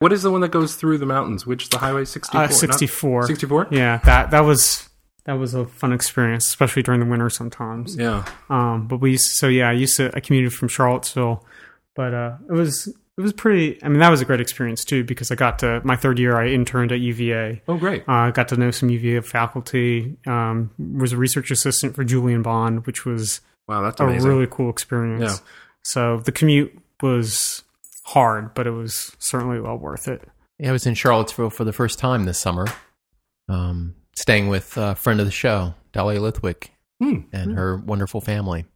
What is the one that goes through the mountains? Which is the highway 64? Uh, 64. 64? Yeah, that that was that was a fun experience, especially during the winter sometimes. Yeah. Um, but we used so yeah, I used to I commuted from Charlottesville, but uh, it was it was pretty. I mean, that was a great experience too because I got to my third year. I interned at UVA. Oh, great. Uh, I got to know some UVA faculty. Um, was a research assistant for Julian Bond, which was Wow, that's a amazing. really cool experience. Yeah. So the commute was hard, but it was certainly well worth it. Yeah, I was in Charlottesville for the first time this summer, um, staying with a friend of the show, Dahlia Lithwick, Hmm. and her wonderful family.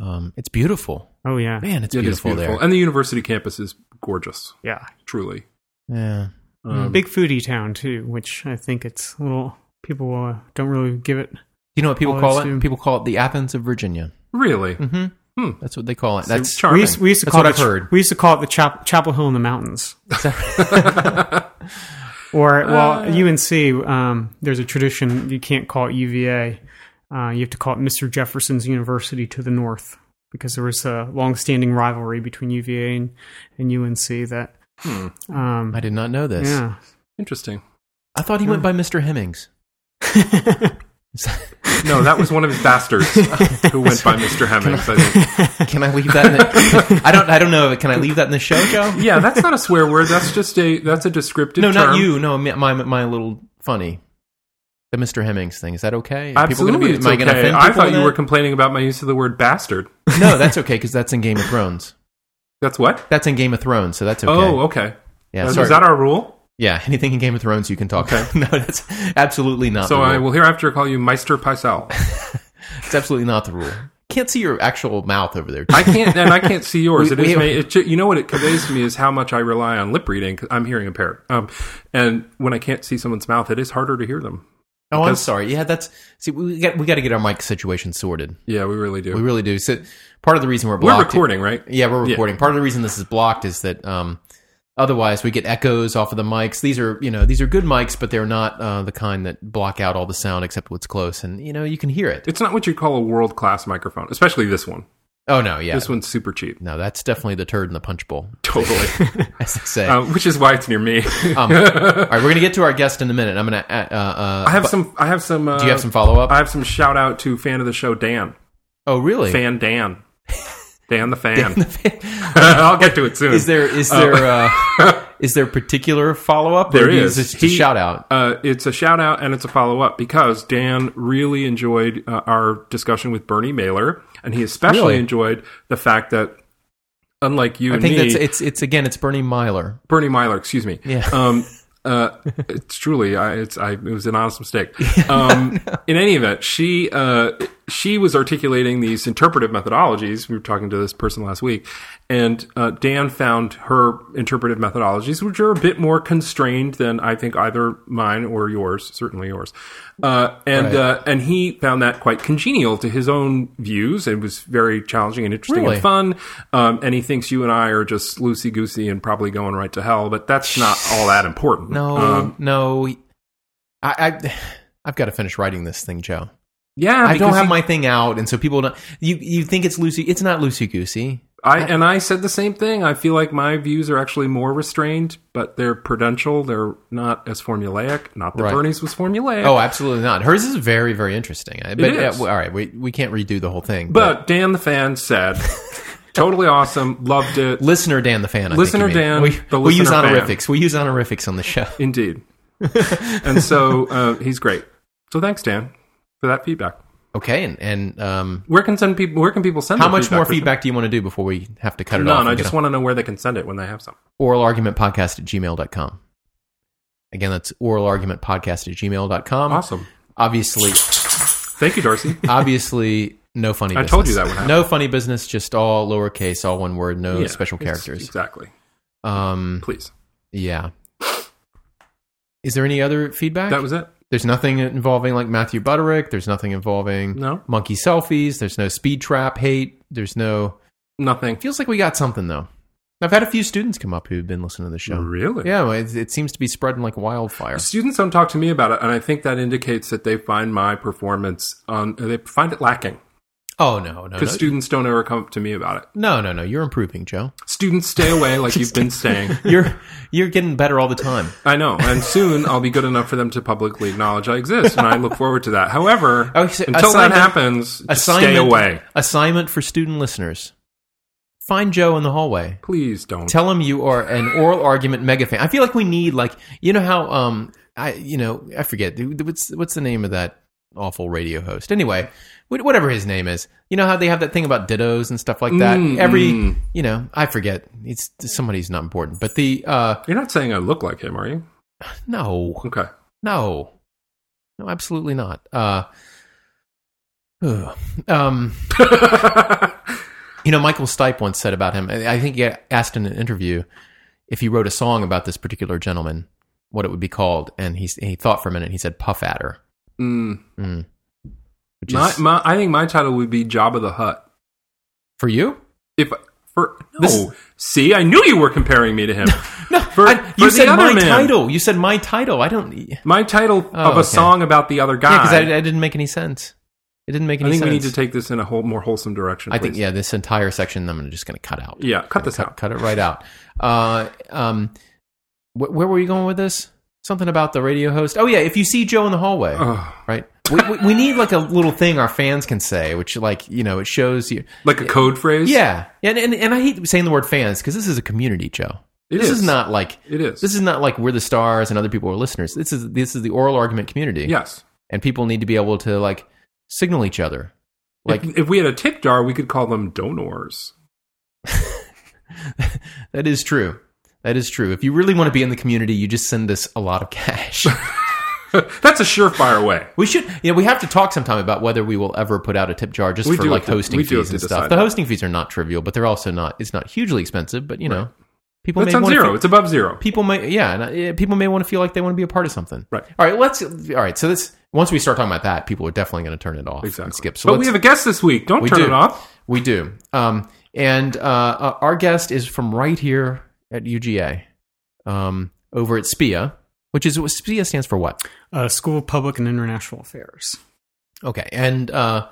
Um, it's beautiful, Oh yeah, man. It's It is beautiful, beautiful. there. And the university campus is gorgeous, yeah. truly. Yeah, Um, Big foodie town too, which I think it's a little people uh, don't really give it. You know what people call it? true. People call it the Athens of Virginia. Really? hmm Hmm. That's what they call it. That's charming. We used, we used to That's call it. I've heard. We used to call it the Chap- Chapel Hill in the mountains. Or well, Uh. UNC. Um, there's a tradition you can't call it UVA. Uh, you have to call it Mr. Jefferson's University to the north because there was a long-standing rivalry between UVA and, and UNC. That Hmm. um, I did not know this. yeah. Interesting. I thought he went by Mr. Hemmings. No, that was one of his bastards who went by Mr. Hemmings. I think. Can I leave that? In the, I don't. I don't know. Can I leave that in the show, Joe? Yeah, that's not a swear word. That's just a that's a descriptive. No, term. not you. No, my my, little funny. The Mr. Hemmings thing. Is that okay? Are Absolutely, be, it's I going to okay. I thought you that? were complaining about my use of the word bastard. no, that's okay because that's in Game of Thrones. That's what? That's in Game of Thrones, so that's okay. Oh, okay. yeah. is Sorry. that our rule? Yeah, anything in Game of Thrones you can talk. no, that's absolutely not. So I will hereafter call you Meister Paisel. It's absolutely not the rule. Can't see your actual mouth over there. I can't, and I can't see yours. We- It is, we- it, ju- you know what it conveys to me is how much I rely on lip reading. 'cause I'm hearing impaired, um, and when I can't see someone's mouth, it is harder to hear them. oh, I'm sorry. Yeah, that's see. We got we got to get our mic situation sorted. Yeah, we really do. We really do. So part of the reason we're We're recording, right? Yeah, we're Yeah. recording. Part of the reason this is blocked is that um, otherwise we get echoes off of the mics. These are you know these are good mics, but they're not uh, the kind that block out all the sound except what's close, and you know you can hear it. It's not what you call a world class microphone, especially this one. Oh no, yeah, This one's super cheap. no, that's definitely the turd in the punch bowl, Totally. as they say. um, which is why it's near me. Um, all right, we're gonna get to our guest in a minute. I'm gonna. Uh, uh, I have some. I have some. Uh, Do you have some follow up? I have some shout out to fan of the show, Dan. Oh, really? Fan Dan. Dan the fan. The fan. I'll get to it soon. Is there is there uh, is there particular follow up? There is a shout out. Uh, it's a shout out and it's a follow up because Dan really enjoyed uh, our discussion with Bernie Mailer, and he especially Really? enjoyed the fact that, unlike you I and think me, that's it's it's again it's Bernie Meyler. Bernie Mailer, excuse me. Yeah. Um, uh, it's truly, I, it's, I, it was an honest mistake. Um, in any event, she, uh, she was articulating these interpretive methodologies. We were talking to this person last week, and uh, Dan found her interpretive methodologies, which are a bit more constrained than I think either mine or yours, certainly yours. Uh, and Right. uh, and he found that quite congenial to his own views. It was very challenging and interesting Really? and fun. Um, and he thinks you and I are just loosey goosey and probably going right to hell, but that's not all that important. No, Um, no. I, I I've got to finish writing this thing, Joe. Yeah, I don't have he- my thing out, and so people don't. You you think it's loosey? It's not loosey goosey. I and I said the same thing. I feel like my views are actually more restrained, but they're prudential. They're not as formulaic. Not that Right. Bernie's was formulaic. Oh, absolutely not. Hers is very very interesting. But is. uh, all right, we we can't redo the whole thing. but Dan the fan said, totally awesome, loved it. listener Dan the fan, I Listener think you mean. Dan, we, the we use listener fan. honorifics. We use honorifics on the show. Indeed. and so uh, he's great. So thanks, Dan, for that feedback. Okay, and and um, Where can send people? Where can people send? how much more for- feedback do you want to do before we have to cut it off? And I just want to know where they can send it when they have some. oral argument podcast at gmail.com. Again, that's oral argument podcast at gmail.com. Awesome. Obviously, Thank you, Darcy. obviously, no funny I business. told you that would happen. No funny business, just all lowercase, all one word, no Yeah, special characters. Exactly. Um, Please. yeah. Is there any other feedback? That was it. There's nothing involving like Matthew Butterick. There's nothing involving No. monkey selfies. There's no speed trap hate. There's no. Nothing. Feels like we got something though. I've had a few students come up who've been listening to the show. Really? Yeah, it, it seems to be spreading like wildfire. Students don't talk to me about it, and I think that indicates that they find my performance on. They find it lacking. Oh no, no, no, because students don't ever come up to me about it. no, no, no. You're improving, Joe. Students stay away, like you've been saying. You're you're getting better all the time. I know, and soon I'll be good enough for them to publicly acknowledge I exist, and I look forward to that. However, Oh, so until that happens, Assignment, stay away. Assignment for student listeners: Find Joe in the hallway. Please don't. Tell him you are an oral argument mega fan. I feel like we need like you know how um I you know I forget what's what's the name of that awful radio host anyway whatever his name is you know how they have that thing about dittos and stuff like that Mm, every mm. you know I forget it's somebody's not important but the uh You're not saying I look like him, are you? no Okay. no no absolutely not uh um You know, Michael Stipe once said about him. I think he asked in an interview if he wrote a song about this particular gentleman, what it would be called, and he he thought for a minute. And he said "Puff Adder," Mm. mm. which My, is my, I think my title would be Jabba the Hutt. for you. If for no, This- see, I knew you were comparing me to him. No, For- I- for you said my man. title. You said my title. I don't. My title of Oh, a okay. song about the other guy. because I, I didn't make any sense. It didn't make any. I think sense. we need to take this in a whole, more wholesome direction. I think yeah, this entire section I'm just going to cut out. yeah. Cut this cut, out. cut it right out. Uh, um, wh- where were you going with this? Something about the radio host. Oh yeah, if you see Joe in the hallway, Ugh. right? We, we, we need like a little thing our fans can say, which like you know it shows you. Like a code phrase. Yeah, and and, and I hate saying the word fans because this is a community, Joe. It this is. is. not like It is. this is not like we're the stars and other people are listeners. This is this is the oral argument community. yes. and people need to be able to like signal each other. Like if, if we had a tip jar, we could call them donors. that is true. That is true. If you really want to be in the community, you just send us a lot of cash. That's a surefire way. We should, you know, we have to talk sometime about whether we will ever put out a tip jar just We for like to- hosting we do have fees and stuff. The that. hosting fees are not trivial, but they're also not. It's not hugely expensive, but you know, people That's may on zero. To It's above zero. people may, yeah, uh, people may want to feel like they want to be a part of something. Right. All right. Let's. All right. So this once we start talking about that, people are definitely going to turn it off Exactly. and skip. So but we have a guest this week. Don't We turn do. it off. we do. Um, and uh, uh, our guest is from right here at UGA, um, over at SPIA, which is what SPIA stands for what? Uh, School of Public and International Affairs. Okay, and uh,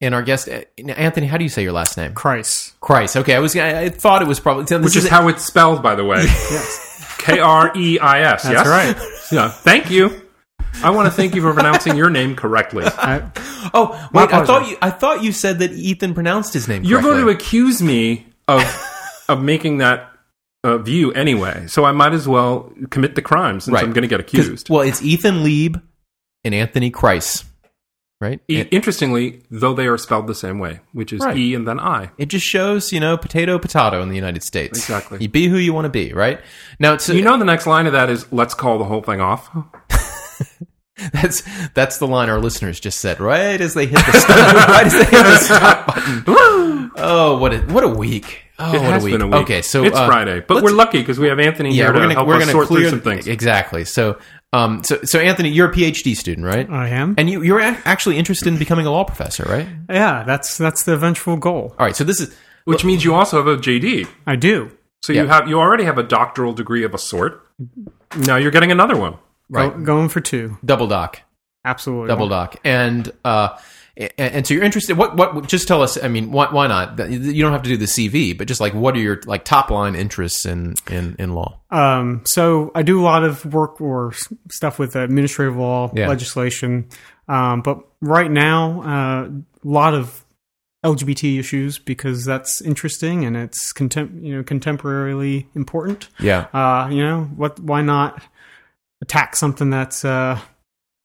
and our guest uh, Anthony, how do you say your last name? Kreis. Kreis. Okay, I was I, I thought it was probably this Which is how it's spelled, by the way. Yes. K R E I S. That's Yes. right. Yeah. Thank you. I want to thank you for pronouncing your name correctly. I, Oh wait, I thought you I thought you said that Ethan pronounced his name. You're going to accuse me of of making that uh, view anyway, so I might as well commit the crime since Right. I'm going to get accused. Well, it's Ethan Leib and Anthony Kreis, right? E- interestingly, though they are spelled the same way, which is Right. E and then I. it just shows, you know, potato potato in the United States. Exactly. You be who you want to be, right? Now, it's You know, the next line of that is "Let's call the whole thing off." That's that's the line our listeners just said right as they hit the stop, right as they hit the stop button. Oh, what a what a week! Oh, It what has a week. been a week. Okay, so it's uh, Friday, but we're lucky because we have Anthony yeah, here we're gonna help we're us gonna sort clear through some things. exactly. So, um, so so Anthony, you're a PhD student, right? I am. And you you're actually interested in becoming a law professor, right? yeah, that's that's the eventual goal. All right, so this is Which means you also have a JD. I do. So Yeah. you have you already have a doctoral degree of a sort. Now you're getting another one. right Go, going for two. double doc, Absolutely. double doc, and uh, and, and so you're interested. What what? Just tell us. I mean, why why not? You don't have to do the CV, but just like what are your like top line interests in in in law? Um, so I do a lot of work or stuff with administrative law Yeah. legislation, um, but right now uh, a lot of LGBT issues because that's interesting and it's contem- you know contemporarily important. Yeah. Uh, you know what? Why not attack something that's uh,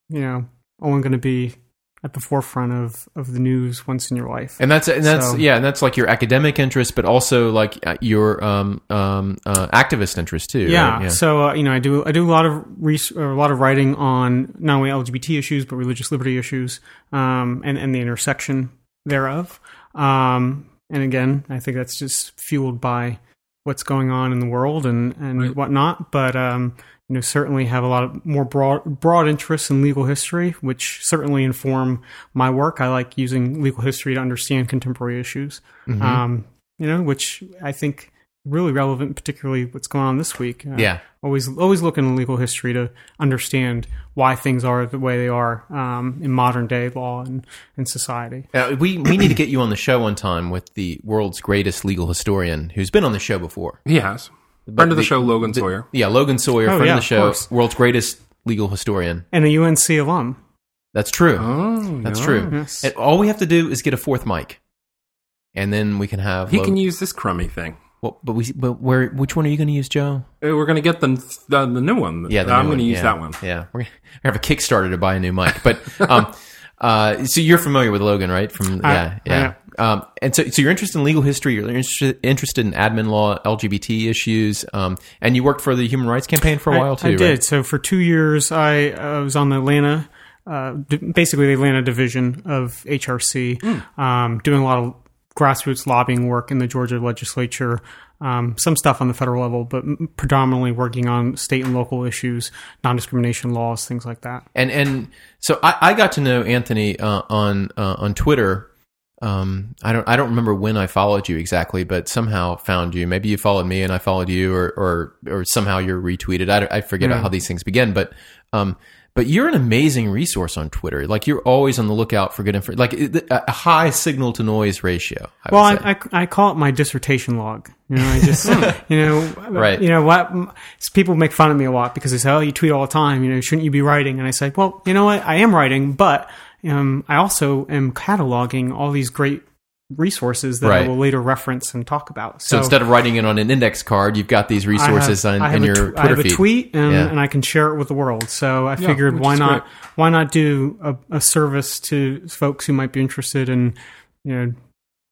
you know only going to be at the forefront of, of the news once in your life. And that's and that's So- yeah, and that's like your academic interest, but also like uh, your um um uh, activist interest too. Yeah. right? So uh, you know, I do I do a lot of res- a lot of writing on not only LGBT issues but religious liberty issues, um, and and the intersection thereof. Um, and again, I think that's just fueled by what's going on in the world and and Right. whatnot. But um, you know, certainly have a lot of more broad broad interests in legal history, which certainly inform my work. I like using legal history to understand contemporary issues. Mhm. Um, you know, which I think really relevant, particularly what's going on this week. Uh, Yeah. always always look in legal history to understand why things are the way they are um, in modern day law and, and society. Uh, we we need to get you on the show one time with the world's greatest legal historian who's been on the show before. He has. Friend of the, the- show, Logan Sawyer. Yeah, Logan Sawyer, Oh, friend yeah, of the show, course. world's greatest legal historian. And a UNC alum. That's true. Oh, That's yeah. true. Yes. And all we have to do is get a fourth mic, and then we can have. He Lo- can use this crummy thing. Well, but we but where which one are you going to use, Joe? Uh, We're going to get the, the the new one. Yeah, I'm going to use Yeah. that one. Yeah, we're gonna have a Kickstarter to buy a new mic. But um, uh, so you're familiar with Logan, right? From I- yeah, yeah. Um, and so, so you're interested in legal history. You're interested, interested in admin law, LGBT issues, um, and you worked for the Human Rights Campaign for a I- while too. I, right? did. So for two years, I uh, was on the Atlanta, uh, basically the Atlanta division of HRC, Hmm. um, doing a lot of grassroots lobbying work in the Georgia legislature. Um, some stuff on the federal level, but predominantly working on state and local issues, non-discrimination laws, things like that. and and so I, I got to know Anthony uh, on uh, on Twitter. Um, I don't I don't remember when I followed you exactly, but somehow found you. Maybe you followed me and I followed you, or or or somehow you're retweeted. I, I forget Yeah. how these things begin, but um, but you're an amazing resource on Twitter. Like you're always on the lookout for good info. Like a a high signal to noise ratio. I Well. I, I, I call it my dissertation log. You know, I just, you know, Right. You know what? People make fun of me a lot because they say, "Oh, you tweet all the time. You know, shouldn't you be writing?" And I say, "Well, you know what? I am writing, but um, I also am cataloging all these great resources that Right. I will later reference and talk about." so instead of writing it on an index card, you've got these I have- resources on, in a your tw- I Twitter have a feed. tweet and, Yeah. and I can share it with the world. So I figured, why not? great. Why not do a, a service to folks who might be interested in you know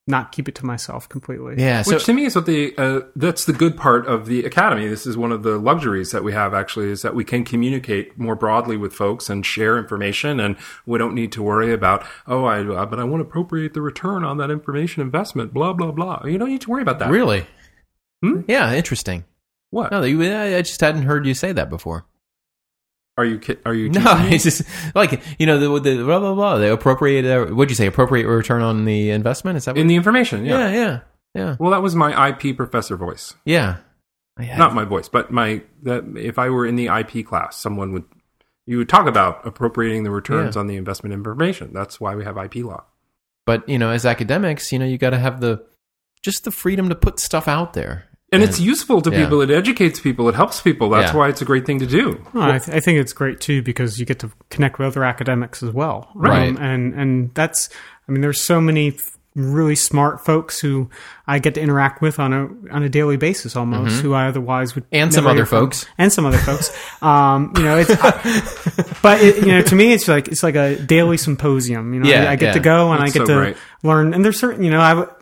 not keep it to myself completely? Yeah. So Which to me is what the uh, that's the good part of the academy. This is one of the luxuries that we have actually is that we can communicate more broadly with folks and share information, and we don't need to worry about oh I uh, but I want to appropriate the return on that information investment. Blah blah blah. You don't need to worry about that. really, Hmm? yeah, interesting. What No, I I just hadn't heard you say that before. Are you? ki- Are you? No, me? it's just like you know the, the blah blah blah. They appropriate. Uh, what'd you say? Appropriate return on the investment? Is that what? in the information. yeah, Yeah. yeah, yeah, Well, that was my IP professor voice, yeah. Yeah. not my voice, but my that if I were in the IP class, someone would you would talk about appropriating the returns Yeah. on the investment information. That's why we have IP law. but you know, as academics, you know, you got to have the just the freedom to put stuff out there. And it's useful to yeah. people. It educates people. It helps people. That's Yeah. why it's a great thing to do. Well, I, th- I think it's great too because you get to connect with other academics as well, Right. Um, and and that's, I mean, there's so many f- really smart folks who I get to interact with on a on a daily basis almost, who I otherwise would Mm-hmm. And some other hear from. folks. and some other folks. Um, you know, it's, but it, you know, to me, it's like it's like a daily symposium. You know, Yeah, I, I get yeah. to go and That's I get so to great. learn, and there's certain, you know, I have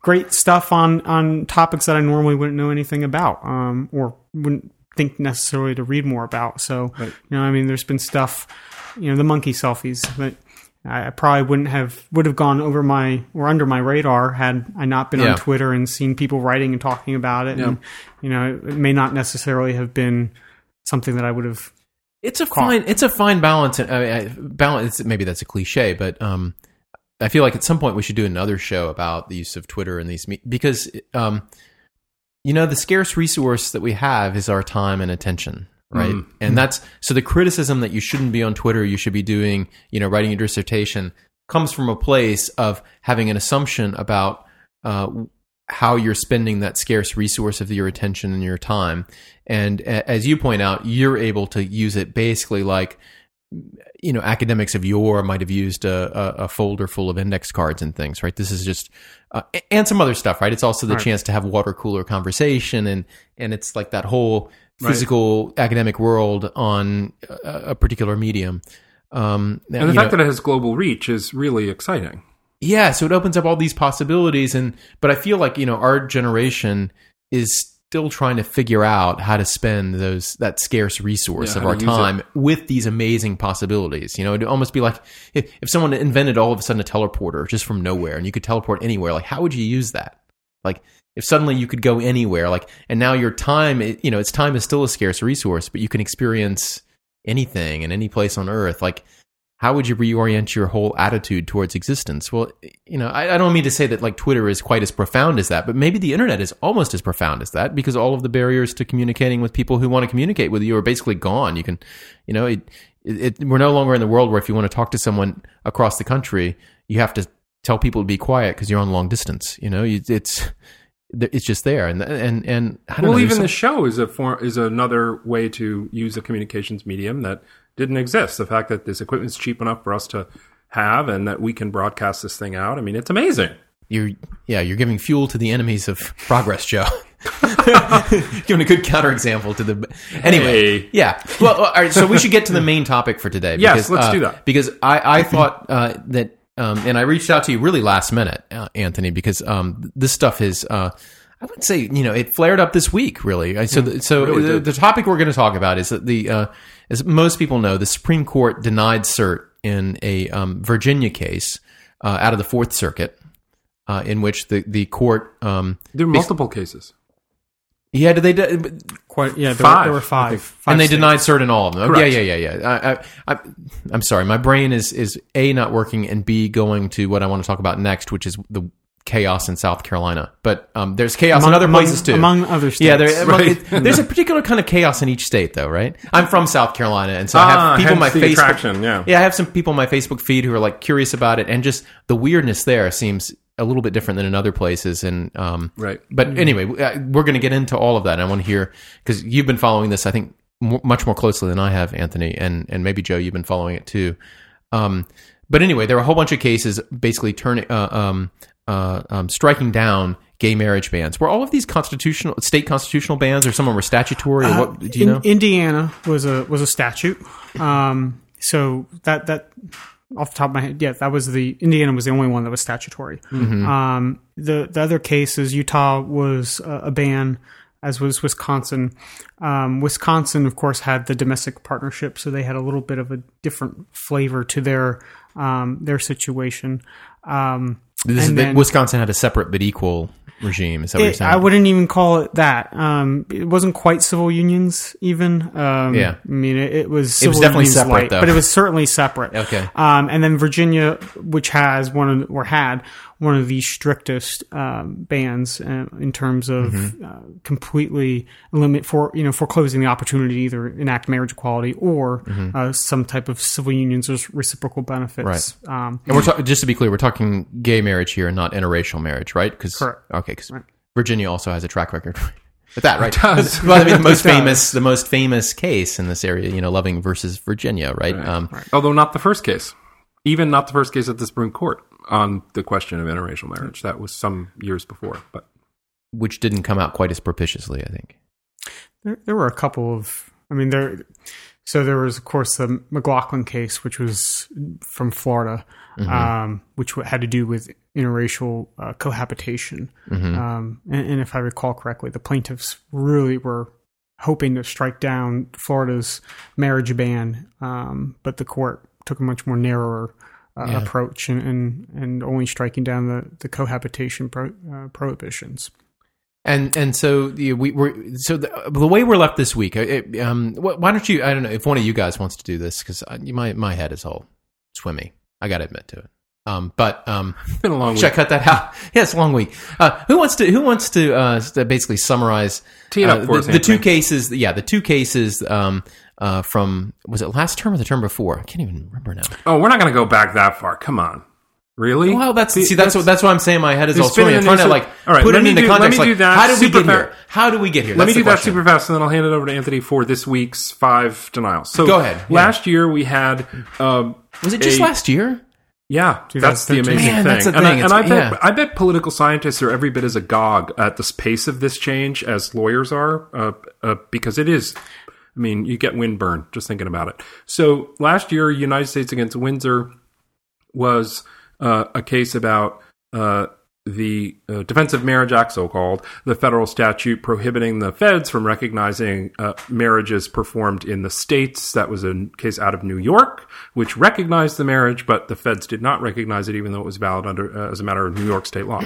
great stuff on on topics that I normally wouldn't know anything about, um, or wouldn't think necessarily to read more about. So, you know, I mean, there's been stuff, you know, the monkey selfies that. I probably wouldn't have would have gone over my or under my radar had I not been Yeah. on Twitter and seen people writing and talking about it. And you know, it may not necessarily have been something that I would have. It's a fine. It's a fine balance. and, I mean, I- balance. Maybe that's a cliche, but um, I feel like at some point we should do another show about the use of Twitter and these me- because um, you know the scarce resource that we have is our time and attention, right? Mm. And that's so the criticism that you shouldn't be on Twitter, you should be doing, you know, writing your dissertation, comes from a place of having an assumption about uh, how you're spending that scarce resource of your attention and your time. And a- as you point out, you're able to use it basically like you know academics of yore might have used a, a, a folder full of index cards and things right this is just uh, and some other stuff right it's also the Right. chance to have water cooler conversation and and it's like that whole Right. physical academic world on a, a particular medium um And the fact know- that it has global reach is really exciting. yeah so it opens up all these possibilities and but i feel like you know our generation is still trying to figure out how to spend those that scarce resource Yeah, of our time with these amazing possibilities. You know it'd almost be like if, if someone invented all of a sudden a teleporter just from nowhere and you could teleport anywhere like how would you use that? Like if suddenly you could go anywhere like and now your time you know its time is still a scarce resource but you can experience anything in any place on earth. Like how would you reorient your whole attitude towards existence? Well, you know, I, I, don't mean to say that like Twitter is quite as profound as that, but maybe the internet is almost as profound as that because all of the barriers to communicating with people who want to communicate with you are basically gone. You can, you know, it, it, we're no longer in the world where if you want to talk to someone across the country, you have to tell people to be quiet because you're on long distance. You know, it's it's just there, and and and well, know, even some... the show is a form is another way to use a communications medium that didn't exist. The fact that this equipment is cheap enough for us to have, and that we can broadcast this thing out. I mean, it's amazing. You're yeah, you're giving fuel to the enemies of progress, Joe. Giving a good counterexample to the anyway. Hey. Yeah. Well, all right. So we should get to the main topic for today. Because, yes, let's uh, do that. Because I, I thought uh, that um, and I reached out to you really last minute, uh, Anthony, because um, this stuff is. I would say you know it flared up this week. Really, so the, so really the, the, topic we're going to talk about is that the uh, as most people know, the Supreme Court denied cert in a um, Virginia case uh, out of the Fourth Circuit, uh, in which the the court um, there are multiple cases. Yeah, did they? De- Quite, yeah, there, five. Were, there were five, five and they states. denied cert in all of them. Correct. Yeah, yeah, yeah, yeah. I, I, am sorry, my brain is is a not working and b going to what I want to talk about next, which is the chaos in South Carolina. But um, there's chaos among, in other among, places too, among other states. Yeah, there, right. it, there's a particular kind of chaos in each state, though, right? I'm from South Carolina, and so ah, I have ah, people on my Facebook. Attraction, yeah, yeah, I have some people on my Facebook feed who are like curious about it, and just the weirdness there seems a little bit different than in other places. And um, right. But mm-hmm. anyway, uh, we're going to get into all of that. And I want to hear because you've been following this, I think, much more closely than I have, Anthony, and and maybe Joe, you've been following it too. Um, but anyway, there are a whole bunch of cases basically turning uh, um, uh, um, striking down gay marriage bans. Were all of these constitutional state constitutional bans, or some of them were statutory? Or what do you in, know? Indiana was a was a statute. Um, so that that off the top of my head, yeah, that was the Indiana was the only one that was statutory. Mm-hmm. Um, the the other cases, Utah was a, a ban, as was Wisconsin. Um, Wisconsin, of course, had the domestic partnership, so they had a little bit of a different flavor to their um, their situation. Um, then, Wisconsin had a separate but equal regime. Is that what you're saying? I wouldn't even call it that. Um, it wasn't quite civil unions, even. Um, yeah. I mean, it, it was. it was definitely separate, light, though. but it was certainly separate. Okay. Um, and then Virginia, which has one of, or had one of the strictest um, bans uh, in terms of mm-hmm. uh, completely limit for you know foreclosing the opportunity to either enact marriage equality or mm-hmm. uh, some type of civil unions or reciprocal benefits. Right. Um, and we're ta- just to be clear, we're talking gay marriage here, not interracial marriage, right? Because correct. Okay, because right. Virginia also has a track record. With that, right? does well, I mean, the most famous, the most famous case in this area, you know, Loving versus Virginia, right? right. Um, right. Although not the first case, even not the first case at the Supreme Court on the question of interracial marriage. That was some years before, but which didn't come out quite as propitiously, I think. There, there were a couple of, I mean, there. So there was, of course, the McLaughlin case, which was from Florida, mm-hmm. um, which had to do with interracial uh, cohabitation. Mm-hmm. Um, and, and if I recall correctly, the plaintiffs really were hoping to strike down Florida's marriage ban, um, but the court took a much more narrower uh, yeah. approach and, and, and only striking down the the cohabitation pro, uh, prohibitions. And and so the, we were so the, the, way we're left this week. It, um, why don't you? I don't know if one of you guys wants to do this because my my head is all swimmy. I got to admit to it. Um, but um, been a long should week. I cut that out? yeah, it's a long week. Uh, who wants to Who wants to, uh, to basically summarize uh, the, the two cases? Yeah, the two cases um, uh, from was it last term or the term before? I can't even remember now. Oh, we're not going to go back that far. Come on. Really? Well, that's see, that's, that's what that's what I'm saying. My head is all spinning. I'm trying to like all right, put it into do, context. Like, how did we get here? How do we get here? Let me do that super fast, and then I'll hand it over to Anthony for this week's five denials. So go ahead. Last yeah. year we had. Um, was it just a, last year? Yeah, that's the amazing Man, thing. That's and. I, and I, bet yeah. I bet political scientists are every bit as agog at the pace of this change as lawyers are, uh, uh, because it is I mean, you get windburn just thinking about it. So last year, United States against Windsor was uh, a case about uh, the uh, Defense of Marriage Act, so called, the federal statute prohibiting the feds from recognizing uh, marriages performed in the states. That was a case out of New York, which recognized the marriage, but the feds did not recognize it, even though it was valid under uh, as a matter of New York state law.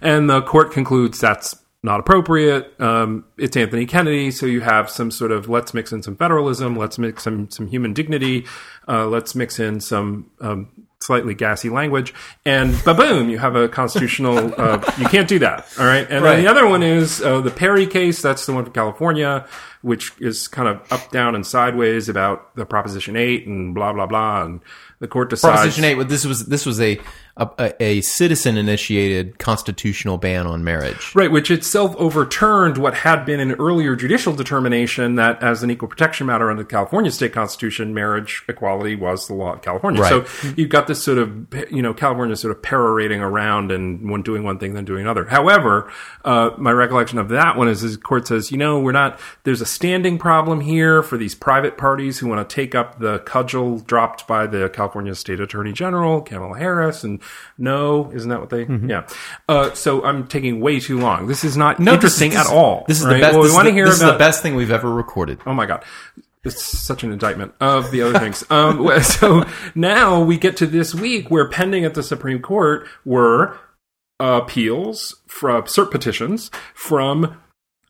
And the court concludes that's not appropriate. Um, it's Anthony Kennedy, so you have some sort of let's mix in some federalism, let's mix some some human dignity, uh, let's mix in some um, slightly gassy language, and boom, you have a constitutional. uh, you can't do that. All right, and Right. then the other one is uh, the Perry case. That's the one from California, which is kind of up, down, and sideways about the Proposition Eight and blah blah blah, and the court decides. Proposition eight. This was this was a a, a citizen initiated constitutional ban on marriage. Right, which itself overturned what had been an earlier judicial determination that, as an equal protection matter under the California state constitution, marriage equality was the law of California. Right. So you've got this sort of, you know, California sort of perorating around and one doing one thing, then doing another. However, uh, my recollection of that one is the court says, you know, we're not, there's a standing problem here for these private parties who want to take up the cudgel dropped by the California state attorney general, Kamala Harris, and no, isn't that what they, yeah. Uh, so I'm taking way too long. This is not No, this interesting is- at all. This is right? the best. Well, we want to hear this is about the best thing we've ever recorded. Oh my god. It's such an indictment of the other things. Um, so now we get to this week where pending at the Supreme Court were appeals from cert petitions from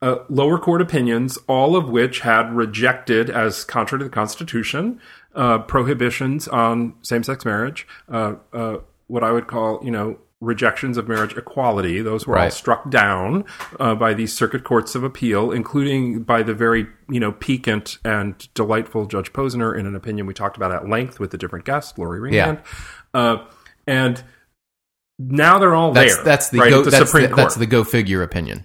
uh, lower court opinions, all of which had rejected, as contrary to the Constitution, uh, prohibitions on same-sex marriage. Uh, uh, what I would call, you know, rejections of marriage equality. Those were all struck down uh, by these circuit courts of appeal, including by the very, you know, piquant and delightful Judge Posner in an opinion we talked about at length with a different guest, Lori Ringhand. Uh, and now they're all That's there. that's the right, go, the that's, Supreme the, Court. that's the go figure opinion.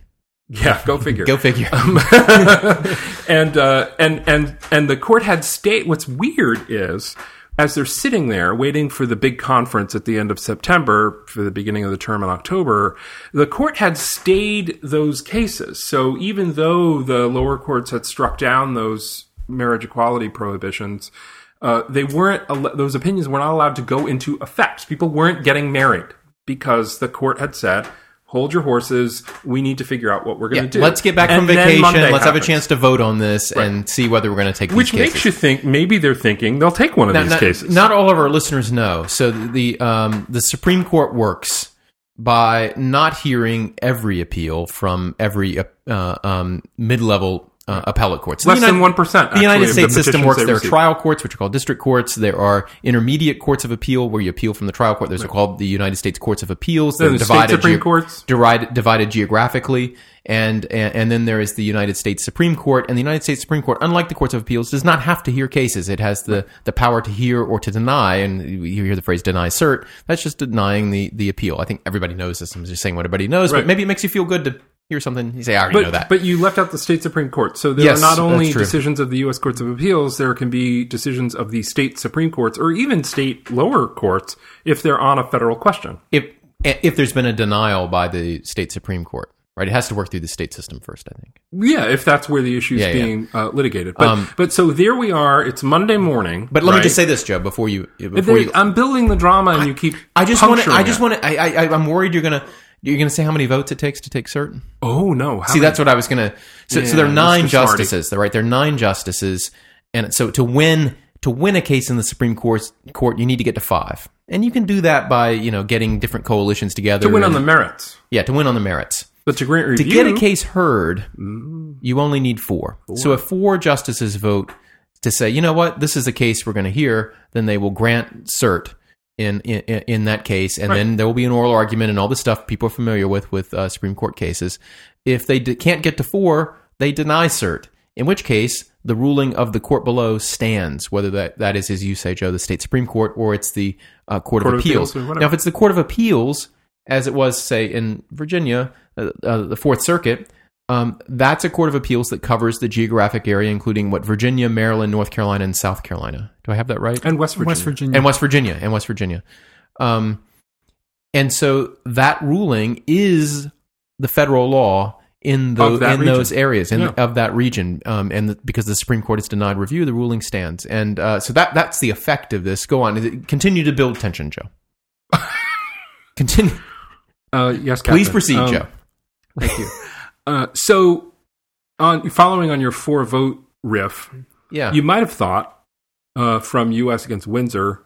Yeah, go figure. Go figure. and uh, and and and the court had state. What's weird is as they're sitting there waiting for the big conference at the end of September for the beginning of the term in October, the court had stayed those cases. So even though the lower courts had struck down those marriage equality prohibitions. Uh, they weren't. Those opinions were not allowed to go into effect. People weren't getting married because the court had said, "Hold your horses. We need to figure out what we're going Yeah, to do." let's get back And from vacation. Let's have a chance to vote on this and see whether we're going to take Which makes cases. you think maybe they're thinking they'll take one of Now, these not, cases. not all of our listeners know. So the um, the Supreme Court works by not hearing every appeal from every uh, um, mid level uh, appellate courts. Less The than 1%. The United States the system works. There are trial courts, which are called district courts. There are intermediate courts of appeal, where you appeal from the trial court. Those are called the United States Courts of Appeals. They're the state Supreme geo- Courts. divided, divided geographically, and, and and then there is the United States Supreme Court. And the United States Supreme Court, unlike the courts of appeals, does not have to hear cases. It has the the power to hear or to deny. And you hear the phrase "deny cert." That's just denying the the appeal. I think everybody knows this. I'm just saying what everybody knows, Right. but maybe it makes you feel good to hear something. You say, "I already know But, that." but you left out the state Supreme Court. So there Yes, are not only decisions of the U.S. Courts of Appeals, there can be decisions of the state Supreme Courts or even state lower courts if they're on a federal question. if if there's been a denial by the state Supreme Court, right? It has to work through the state system first. I think. Yeah, if that's where the issue is Yeah, yeah. being Uh, litigated. But, Um, but so there we are. It's Monday morning. But let me just say this, Joe, before you before you I'm building the drama, and you keep. I just want to. I just want to. I, I, I'm worried you're gonna. You're gonna say how many votes it takes to take certain. Oh no! How See, that's what I was gonna. So, so there are nine justices, right? There are nine justices, and so to win to win a case in the Supreme Court, court, you need to get to five, and you can do that by you know getting different coalitions together to win on the merits. yeah to win on the merits. But to grant To get a case heard, mm. you only need four. So if four justices vote to say, you know what, this is a case we're going to hear, then they will grant cert in in, in that case, and then there will be an oral argument and all the stuff people are familiar with with uh, Supreme Court cases. If they d- can't get to four, they deny cert. In which case, the ruling of the court below stands, whether that, that is, as you say, Joe, the state Supreme Court or it's the uh, Court, Court of of Appeals. Appeals now, if it's the Court of Appeals, as it was, say, in Virginia, uh, uh, the Fourth Circuit, um, that's a court of appeals that covers the geographic area, including what Virginia, Maryland, North Carolina, and South Carolina. Do I have that right? and West Virginia. West Virginia. and West Virginia, and West Virginia. Um, and so that ruling is the federal law in the in region. those areas in, Yeah. of that region. Um, and the, because the Supreme Court has denied review, the ruling stands. And uh, so that that's the effect of this. Go on, continue to build tension, Joe. continue. Uh, yes, Please proceed, Um, Joe. Thank you. Uh, so, on following on your four vote riff, Yeah. you might have thought uh, from U.S. against Windsor,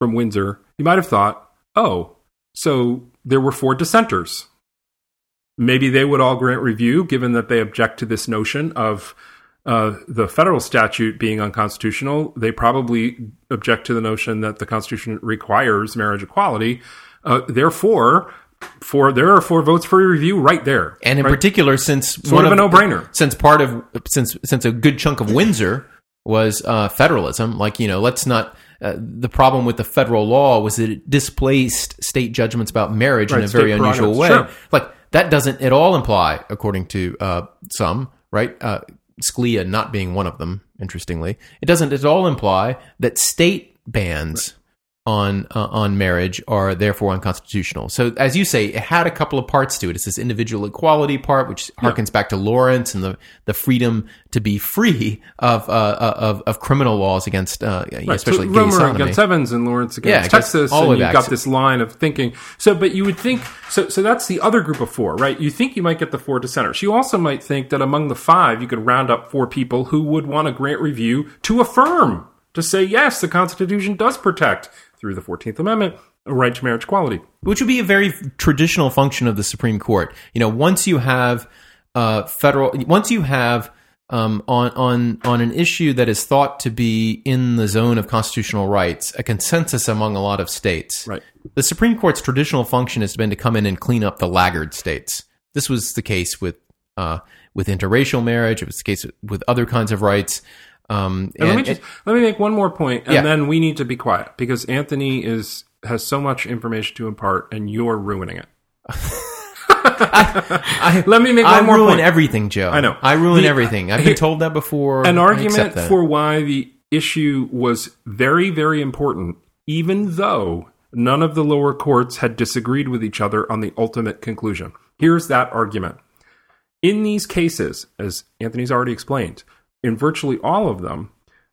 from Windsor, you might have thought, oh, so there were four dissenters. maybe they would all grant review, given that they object to this notion of uh, the federal statute being unconstitutional. They probably object to the notion that the Constitution requires marriage equality. Uh, therefore, for there are four votes for review right there, And in right? particular, since sort of a no-brainer. since part of since since a good chunk of Windsor was uh, federalism, like you know, let's not. Uh, the problem with the federal law was that it displaced state judgments about marriage in a very unusual way. sure. Like that doesn't at all imply, according to uh, some, right? Uh, Scalia not being one of them, interestingly, it doesn't at all imply that state bans on uh, on marriage are therefore unconstitutional. So, as you say, it had a couple of parts to it. It's this individual equality part, which harkens back to Lawrence and the the freedom to be free of uh, uh, of, of criminal laws against, uh, especially so gay Romer sodomy. against Evans and Lawrence against Yeah, Texas, all and you've got this line of thinking. So, but you would think so. So that's the other group of four, right? You think you might get the four dissenters. You also might think that among the five, you could round up four people who would want to grant review to affirm to say yes, the Constitution does protect through the Fourteenth Amendment a right to marriage equality. which would be a very traditional function of the Supreme Court. You know, once you have uh, federal, once you have um, on on on an issue that is thought to be in the zone of constitutional rights, a consensus among a lot of states. Right. The Supreme Court's traditional function has been to come in and clean up the laggard states. This was the case with uh, with interracial marriage. It was the case with other kinds of rights. Um, And, let me and- just let me make one more point, and Yeah. then we need to be quiet because Anthony is has so much information to impart, and you're ruining it. I, Let me make I one more ruin point. everything, Joe. I know. I ruin The- everything. I've been told that before. an argument for why the issue was very, very important, even though none of the lower courts had disagreed with each other on the ultimate conclusion. Here's that argument. In these cases, as Anthony's already explained, in virtually all of them,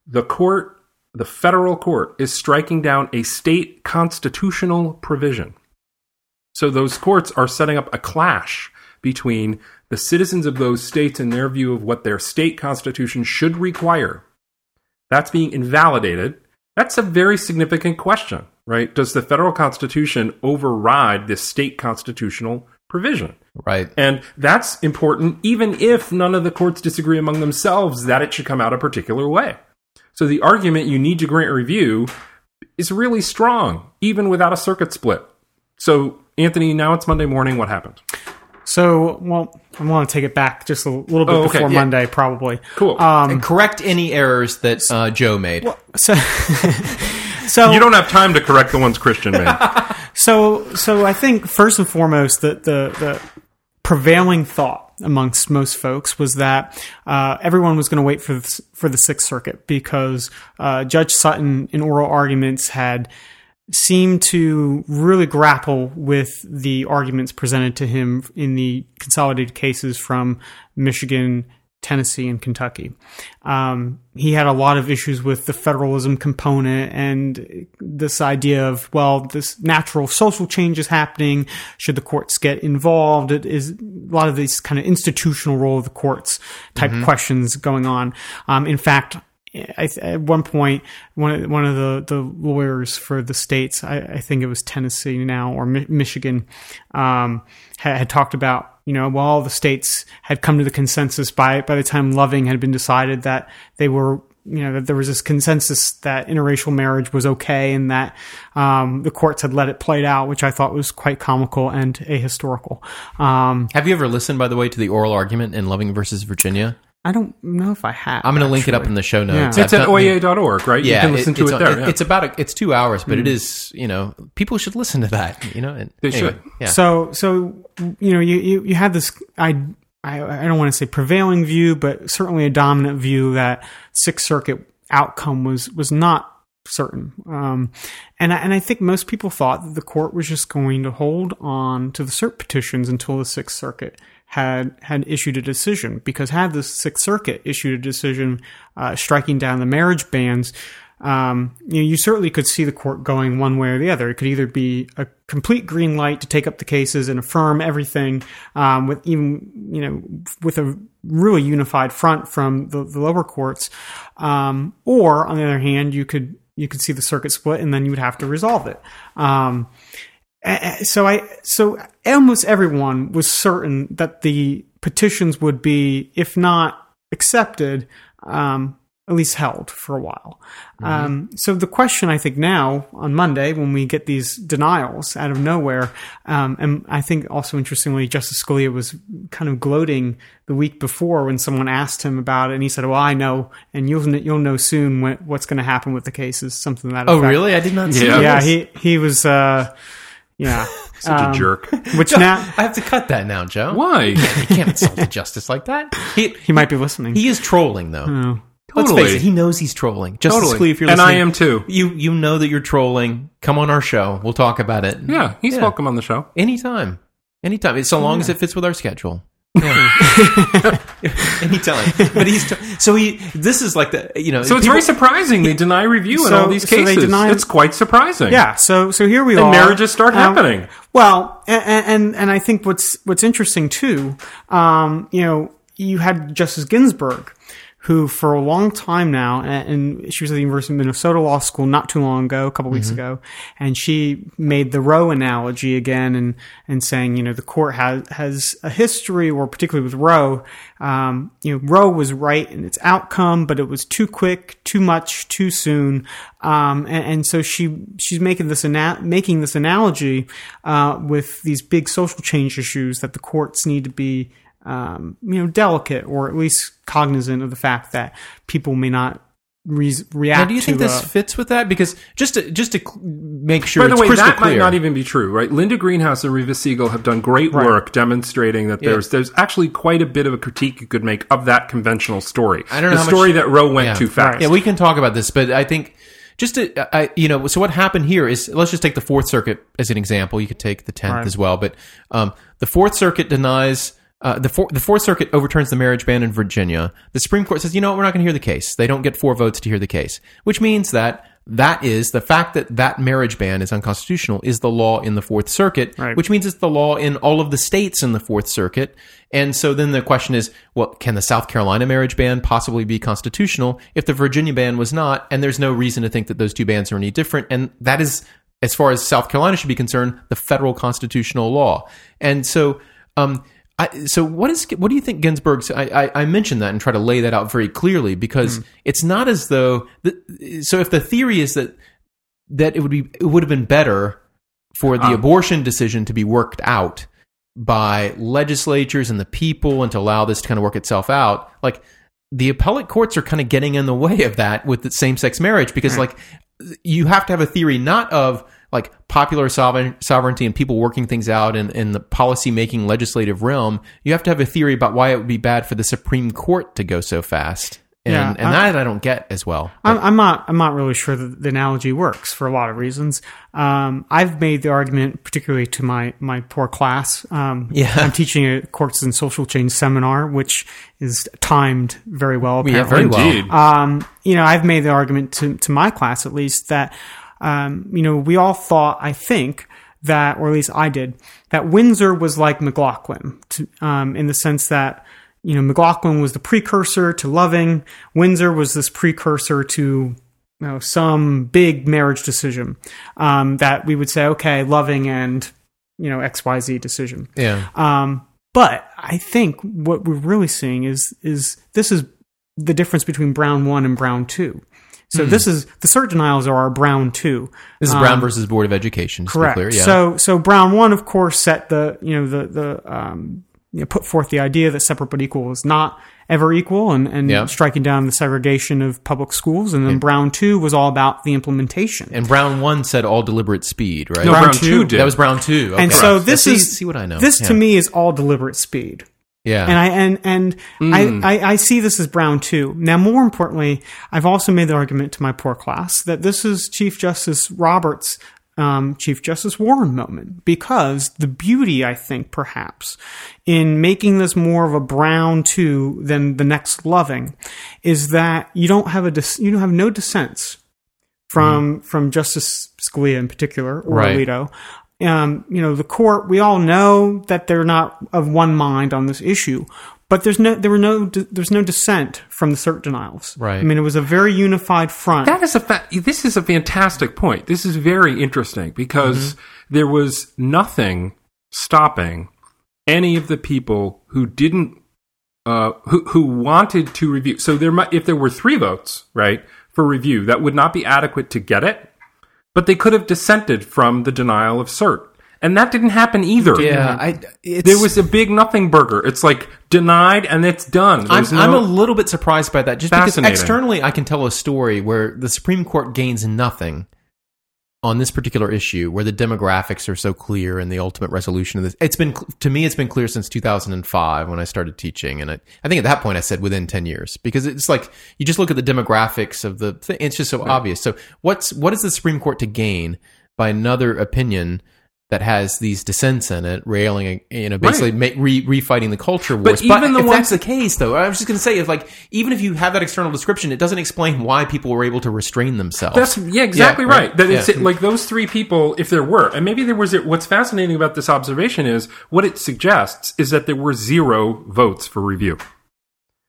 the court, the federal court, is striking down a state constitutional provision. So those courts are setting up a clash between the citizens of those states and their view of what their state constitution should require. That's being invalidated. That's a very significant question, right? Does the federal constitution override this state constitutional provision? Right. And that's important even if none of the courts disagree among themselves that it should come out a particular way. So the argument you need to grant review is really strong, even without a circuit split. So, Anthony, now it's Monday morning. What happened? So, well, I want to take it back just a little bit Oh, okay, before yeah. Monday, probably. Cool. Um, correct any errors that uh, Joe made. so, so you don't have time to correct the ones Christian made. So, so I think first and foremost that the the prevailing thought amongst most folks was that uh, everyone was going to wait for the, for the Sixth Circuit because uh, Judge Sutton, in oral arguments, had seemed to really grapple with the arguments presented to him in the consolidated cases from Michigan. Tennessee and Kentucky. Um, he had a lot of issues with the federalism component and this idea of, well, this natural social change is happening. Should the courts get involved? It is a lot of these kind of institutional role of the courts type questions going on. Um, in fact, I, at one point, one of, one of the, the lawyers for the states, I, I think it was Tennessee now or Mi- Michigan, um, had, had talked about you know, well, the states had come to the consensus by by the time Loving had been decided that they were, you know, that there was this consensus that interracial marriage was okay, and that um, the courts had let it play out, which I thought was quite comical and ahistorical. Um, Have you ever listened, by the way, to the oral argument in Loving versus Virginia? I don't know if I have. I'm going to link it up in the show notes. Yeah. It's I've at done- oyez.org, right? Yeah, you can listen it- to it's it on- there. yeah. It's about a, it's two hours, but it is you know people should listen to that. You know, and- They anyway, should. Yeah. So, so you know, you you, you had this. I I, I don't want to say prevailing view, but certainly a dominant view that Sixth Circuit outcome was was not certain. Um, and I, and I think most people thought that the court was just going to hold on to the cert petitions until the Sixth Circuit had had issued a decision. Because had the Sixth Circuit issued a decision uh, striking down the marriage bans, um, you know, you certainly could see the court going one way or the other. It could either be a complete green light to take up the cases and affirm everything, um, with even you know with a really unified front from the, the lower courts, um, or on the other hand, you could you could see the circuit split and then you would have to resolve it. So I so almost everyone was certain that the petitions would be, if not accepted, um, at least held for a while. Um, so the question I think now on Monday, when we get these denials out of nowhere, um, and I think also interestingly, Justice Scalia was kind of gloating the week before when someone asked him about it, and he said, "Well, I know, and you'll you'll know soon when, what's going to happen with the cases." Something that. Oh, effect. really? I did not see Yeah. Yeah, he he was. Uh, yeah, Such Um, a jerk. Which now I have to cut that now, Joe. Why? You can't insult the justice like that. He he might be listening. he is trolling though. Oh. Let's Totally. face it, he knows he's trolling. Justice Totally. Scalia, if you're And I am too. You you know that you're trolling. Come on our show. We'll talk about it. Yeah, he's Yeah. welcome on the show. Anytime. Anytime. So long as it fits with our schedule. Yeah. Anytime. But he's t- so he this is like the you know So it's people- very surprising they deny review in all these so cases. deny- it's quite surprising. Yeah, so so here we And are. marriages start Um, happening. Well, and, and and I think what's what's interesting too, um, you know, you had Justice Ginsburg, who for a long time now, and, she was at the University of Minnesota Law School not too long ago, a couple weeks ago, and she made the Roe analogy again, and and saying, you know, the court has has a history, or particularly with Roe, um, you know, Roe was right in its outcome, but it was too quick, too much, too soon, um, and, and so she she's making this ana- making this analogy uh, with these big social change issues that the courts need to be um, you know delicate or at least cognizant of the fact that people may not re- react. Now, do you think to, this uh, fits with that? Because just to just to make sure By the it's way, crystal that clear. might not even be true, right? Linda Greenhouse and Reva Siegel have done great Right. work demonstrating that there's there's actually quite a bit of a critique you could make of that conventional story. I don't know the how story much- that Roe went Yeah. too fast. Yeah, we can talk about this, but I think just to, I, you know, so what happened here is let's just take the Fourth Circuit as an example. You could take the Tenth Right. as well, but um, the Fourth Circuit denies. Uh, the, four, the Fourth Circuit overturns the marriage ban in Virginia. The Supreme Court says, you know what, we're not going to hear the case. They don't get four votes to hear the case, which means that that is the fact that that marriage ban is unconstitutional is the law in the Fourth Circuit, Right. which means it's the law in all of the states in the Fourth Circuit. And so then the question is, well, can the South Carolina marriage ban possibly be constitutional if the Virginia ban was not? And there's no reason to think that those two bans are any different. And that is, as far as South Carolina should be concerned, the federal constitutional law. And so, um, I, so what is what do you think Ginsburg's? I, I, I mentioned that and try to lay that out very clearly because hmm. it's not as though. The, so if the theory is that that it would be it would have been better for the ah. abortion decision to be worked out by legislatures and the people and to allow this to kind of work itself out like the appellate courts are kind of getting in the way of that with the same-sex marriage because hmm. like you have to have a theory not of like popular sovereign, sovereignty and people working things out in, in the policy making legislative realm you have to have a theory about why it would be bad for the supreme court to go so fast and, Yeah, and I- that i don't get as well I'm, I'm not. I'm not really sure that the analogy works for a lot of reasons. Um, I've made the argument, particularly to my my poor class. Um, Yeah. I'm teaching a courts and social change seminar, which is timed very well. Yeah, very well. Um, you know, I've made the argument to to my class at least that um, you know we all thought, I think that, or at least I did, that Windsor was like McLaughlin, to, um, in the sense that you know McLaughlin was the precursor to Loving, Windsor was this precursor to you know some big marriage decision um, that we would say, okay, Loving and you know X Y Z decision. yeah Um, but I think what we're really seeing is is this is the difference between Brown one and Brown two. So this is the cert denials are our Brown two. this is brown versus board of education just to be Um, Correct. clear yeah So so Brown one, of course, set the you know the the um, you know, put forth the idea that separate but equal is not ever equal, and and Yeah. striking down the segregation of public schools. And then Brown two was all about the implementation. and brown one said all deliberate speed right no, Brown Brown, two. two did. that was brown two okay. and so Yeah, this see, is see what i know This Yeah. to me is all deliberate speed. Yeah And I and and Hmm. I, I, I see this as Brown two. Now, more importantly, I've also made the argument to my poor class that this is Chief Justice Roberts' um, Chief Justice Warren moment because the beauty, I think, perhaps, in making this more of a Brown two than the next Loving, is that you don't have a dis- you don't have no dissents from from Justice Scalia in particular or Right. Alito. Um, you know, the court, we all know that they're not of one mind on this issue, but there's no there were no there's no dissent from the cert denials. Right. I mean, it was a very unified front. That is a fa- this is a fantastic point. This is very interesting because there was nothing stopping any of the people who didn't uh, who who wanted to review. So there might if there were three votes, right, for review, that would not be adequate to get it, but they could have dissented from the denial of cert. And that didn't happen either. Yeah, I, it's, There was a big nothing burger. It's like denied and it's done. I'm, There's I'm a little bit surprised by that, just because externally I can tell a story where the Supreme Court gains nothing on this particular issue, where the demographics are so clear and the ultimate resolution of this. It's been to me, it's been clear since 2005 when I started teaching, and I, I think at that point I said within 10 years because it's like you just look at the demographics of the thing; it's just so obvious. So what's what is the Supreme Court to gain by another opinion? That has these dissents in it, railing, you know, basically ma- re- refighting the culture wars. But even the if ones- that's the case, though, I was just going to say, if like even if you have that external description, it doesn't explain why people were able to restrain themselves. That's yeah, exactly Yeah, right. right. That it's Yeah. like those three people, if there were, and maybe there was. What's fascinating about this observation is what it suggests is that there were zero votes for review.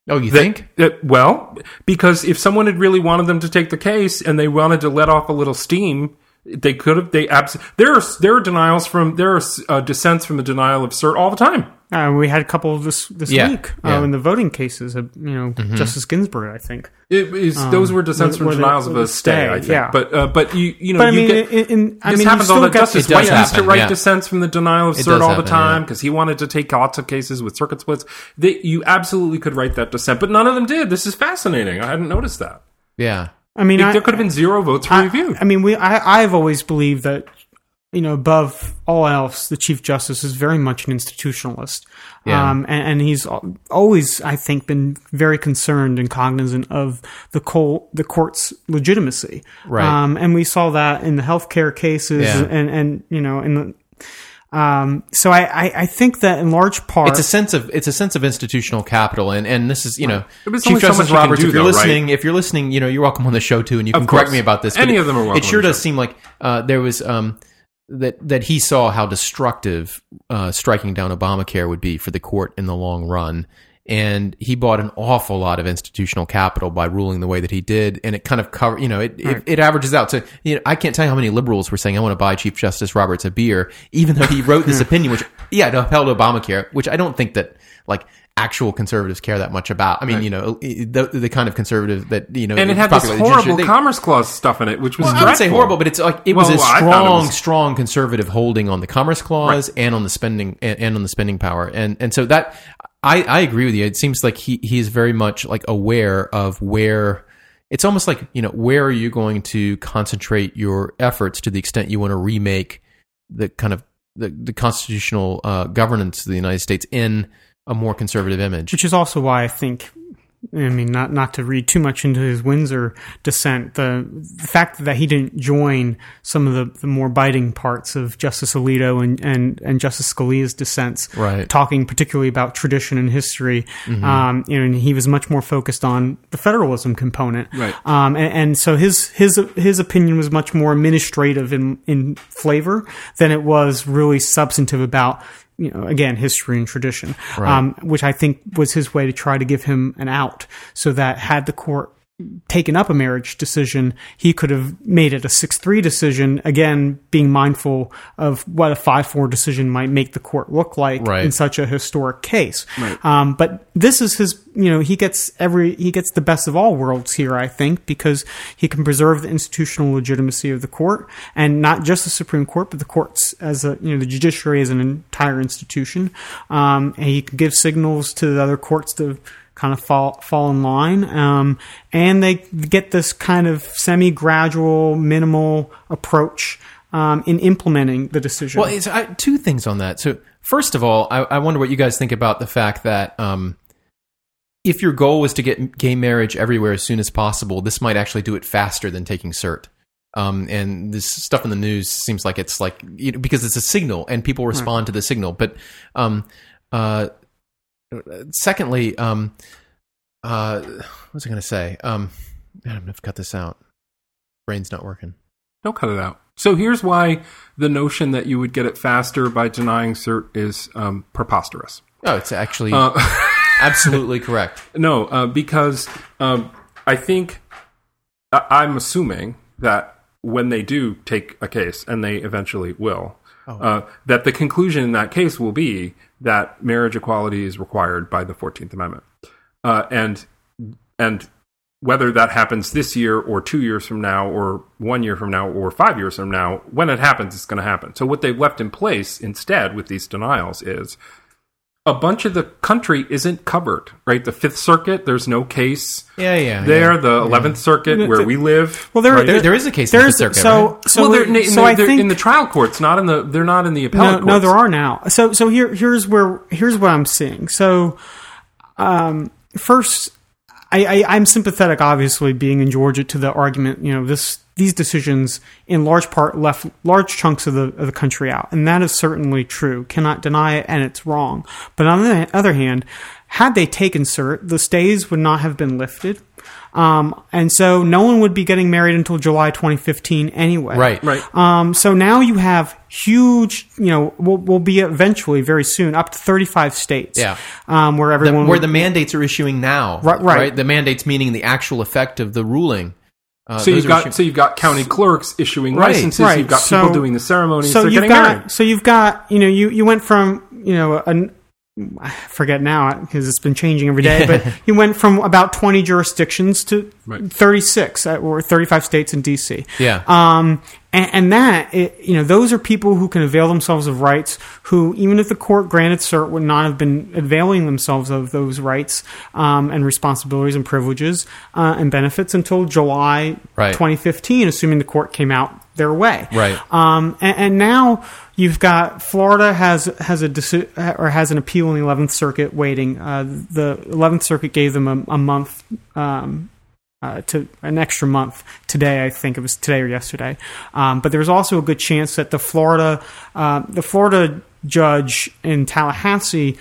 oh, you That- think? that- well, because if someone had really wanted them to take the case and they wanted to let off a little steam, they could have. They abs- there are there are denials from there are uh, dissents from the denial of cert all the time. Uh, we had a couple this this Yeah, week yeah. uh, in the voting cases. Uh, you know, Justice Ginsburg, I think. It is, those were dissents from with denials the- of a with stay, stay, I think. yeah. But uh, but you you know But I you mean, get, in, in, I this mean, happens all the get Justice It does White used to write yeah. dissents from the denial of It cert does all the happen, time yeah. because he wanted to take lots of cases with circuit splits. They, you absolutely could write that dissent, but none of them did. This is fascinating. I hadn't noticed that. Yeah. I mean, I, there could have been zero votes for I, review. I mean, we. I, I've always believed that you know, above all else, the Chief Justice is very much an institutionalist. Yeah. Um, and, and he's always, I think, been very concerned and cognizant of the col- the court's legitimacy. Right. Um, and we saw that in the healthcare cases Yeah. and, and, you know, in the, um, so I, I, I think that in large part, It's a sense of it's a sense of institutional capital, and and this is you know There's Chief only so Justice you Roberts. do, if you're though, listening, if you're listening, you know you're welcome on the show too, and you can correct me about this. Any it- of them are welcome It sure on the does show. seem like uh, there was um, that that he saw how destructive uh, striking down Obamacare would be for the court in the long run. And he bought an awful lot of institutional capital by ruling the way that he did, and it kind of cover, you know, it, it, it averages out. So, you know, I can't tell you how many liberals were saying, "I want to buy Chief Justice Roberts a beer," even though he wrote this opinion, which, yeah, it upheld Obamacare, which I don't think that like actual conservatives care that much about. I mean, you know, the, the kind of conservative that you know, and it had this horrible they- Commerce Clause stuff in it, which was well, I would say horrible, but it's like it was Well, a I thought it strong, was- strong conservative holding on the Commerce Clause and on the spending and, and on the spending power, and and so that I, I agree with you. It seems like he he is very much like aware of where it's almost like you know where are you going to concentrate your efforts to the extent you want to remake the kind of the, the constitutional uh, governance of the United States in a more conservative image. which is also why I think. I mean, not not to read too much into his Windsor dissent. The, the fact that he didn't join some of the, the more biting parts of Justice Alito and, and, and Justice Scalia's dissents, Right. talking particularly about tradition and history. Mm-hmm. Um, you know, and he was much more focused on the federalism component. Right. Um, and, and so his his his opinion was much more administrative in in flavor than it was really substantive about you know again history and tradition, um, which I think was his way to try to give him an out, so that had the court taken up a marriage decision, he could have made it a six three decision. Again, being mindful of what a five four decision might make the court look like Right. in such a historic case. Um, but this is his, you know, he gets every, he gets the best of all worlds here, I think, because he can preserve the institutional legitimacy of the court and not just the Supreme Court, but the courts as a, you know, the judiciary as an entire institution. Um, and he can give signals to the other courts to kind of fall, fall in line. Um, and they get this kind of semi gradual, minimal approach. Um, in implementing the decision. Well, it's I, two things on that. So, first of all, I, I wonder what you guys think about the fact that um, if your goal was to get gay marriage everywhere as soon as possible, this might actually do it faster than taking cert. Um, and this stuff in the news seems like it's like you know, because it's a signal and people respond to the signal. But um, uh, secondly, um, uh, what was I going to say? Um, I'm going to cut this out. Brain's not working. Don't cut it out. So here's why the notion that you would get it faster by denying cert is um, preposterous. Oh, it's actually Uh, Absolutely correct. No, uh, because um, I think I- I'm assuming that when they do take a case, and they eventually will, uh, that the conclusion in that case will be that marriage equality is required by the Fourteenth Amendment, uh, and and whether that happens this year or two years from now or one year from now or five years from now, when it happens, it's going to happen. So what they've left in place instead with these denials is a bunch of the country isn't covered, right? The Fifth Circuit, there's no case Yeah, yeah. there. yeah. The Eleventh Circuit, where we live. Well, there, right? There, there is a case in the there's Fifth Circuit, so right? so well, they're, in, so the, I they're think in the trial courts, not in the. They're not in the no, appellate courts. no, there are now. So so here here's where here's what I'm seeing. So um, first, I, I I'm sympathetic, obviously, being in Georgia, to the argument. You know, this these decisions in large part left large chunks of the of the country out, and that is certainly true. Cannot deny it, and it's wrong. But on the other hand, had they taken cert, the stays would not have been lifted. Um, and so no one would be getting married until July 2015 anyway. Right. Right. Um, so now you have huge, you know, will will be eventually very soon up to 35 states. Yeah. Um, where The- everyone where would- the mandates are issuing now. Right, right. The mandates meaning the actual effect of the ruling. Uh, So you've got issuing- so you've got county clerks issuing Right, licenses. right. You've got So- people doing the ceremonies. so you've got married. so you've got you know you you went from you know an I forget now because it's been changing every day, but you went from about 20 jurisdictions to Right. 36 uh, or 35 states in DC. Yeah. Um, and, and that, it, you know, those are people who can avail themselves of rights who, even if the court granted cert, would not have been availing themselves of those rights um, and responsibilities and privileges uh, and benefits until July Right. 2015, assuming the court came out their way. Right. Um, and, and now you've got Florida has has a deci- or has an appeal in the Eleventh Circuit waiting. Uh, the Eleventh Circuit gave them a, a month. Um, uh, to an extra month today, I think it was today or yesterday. Um, but there's also a good chance that the Florida, uh, the Florida judge in Tallahassee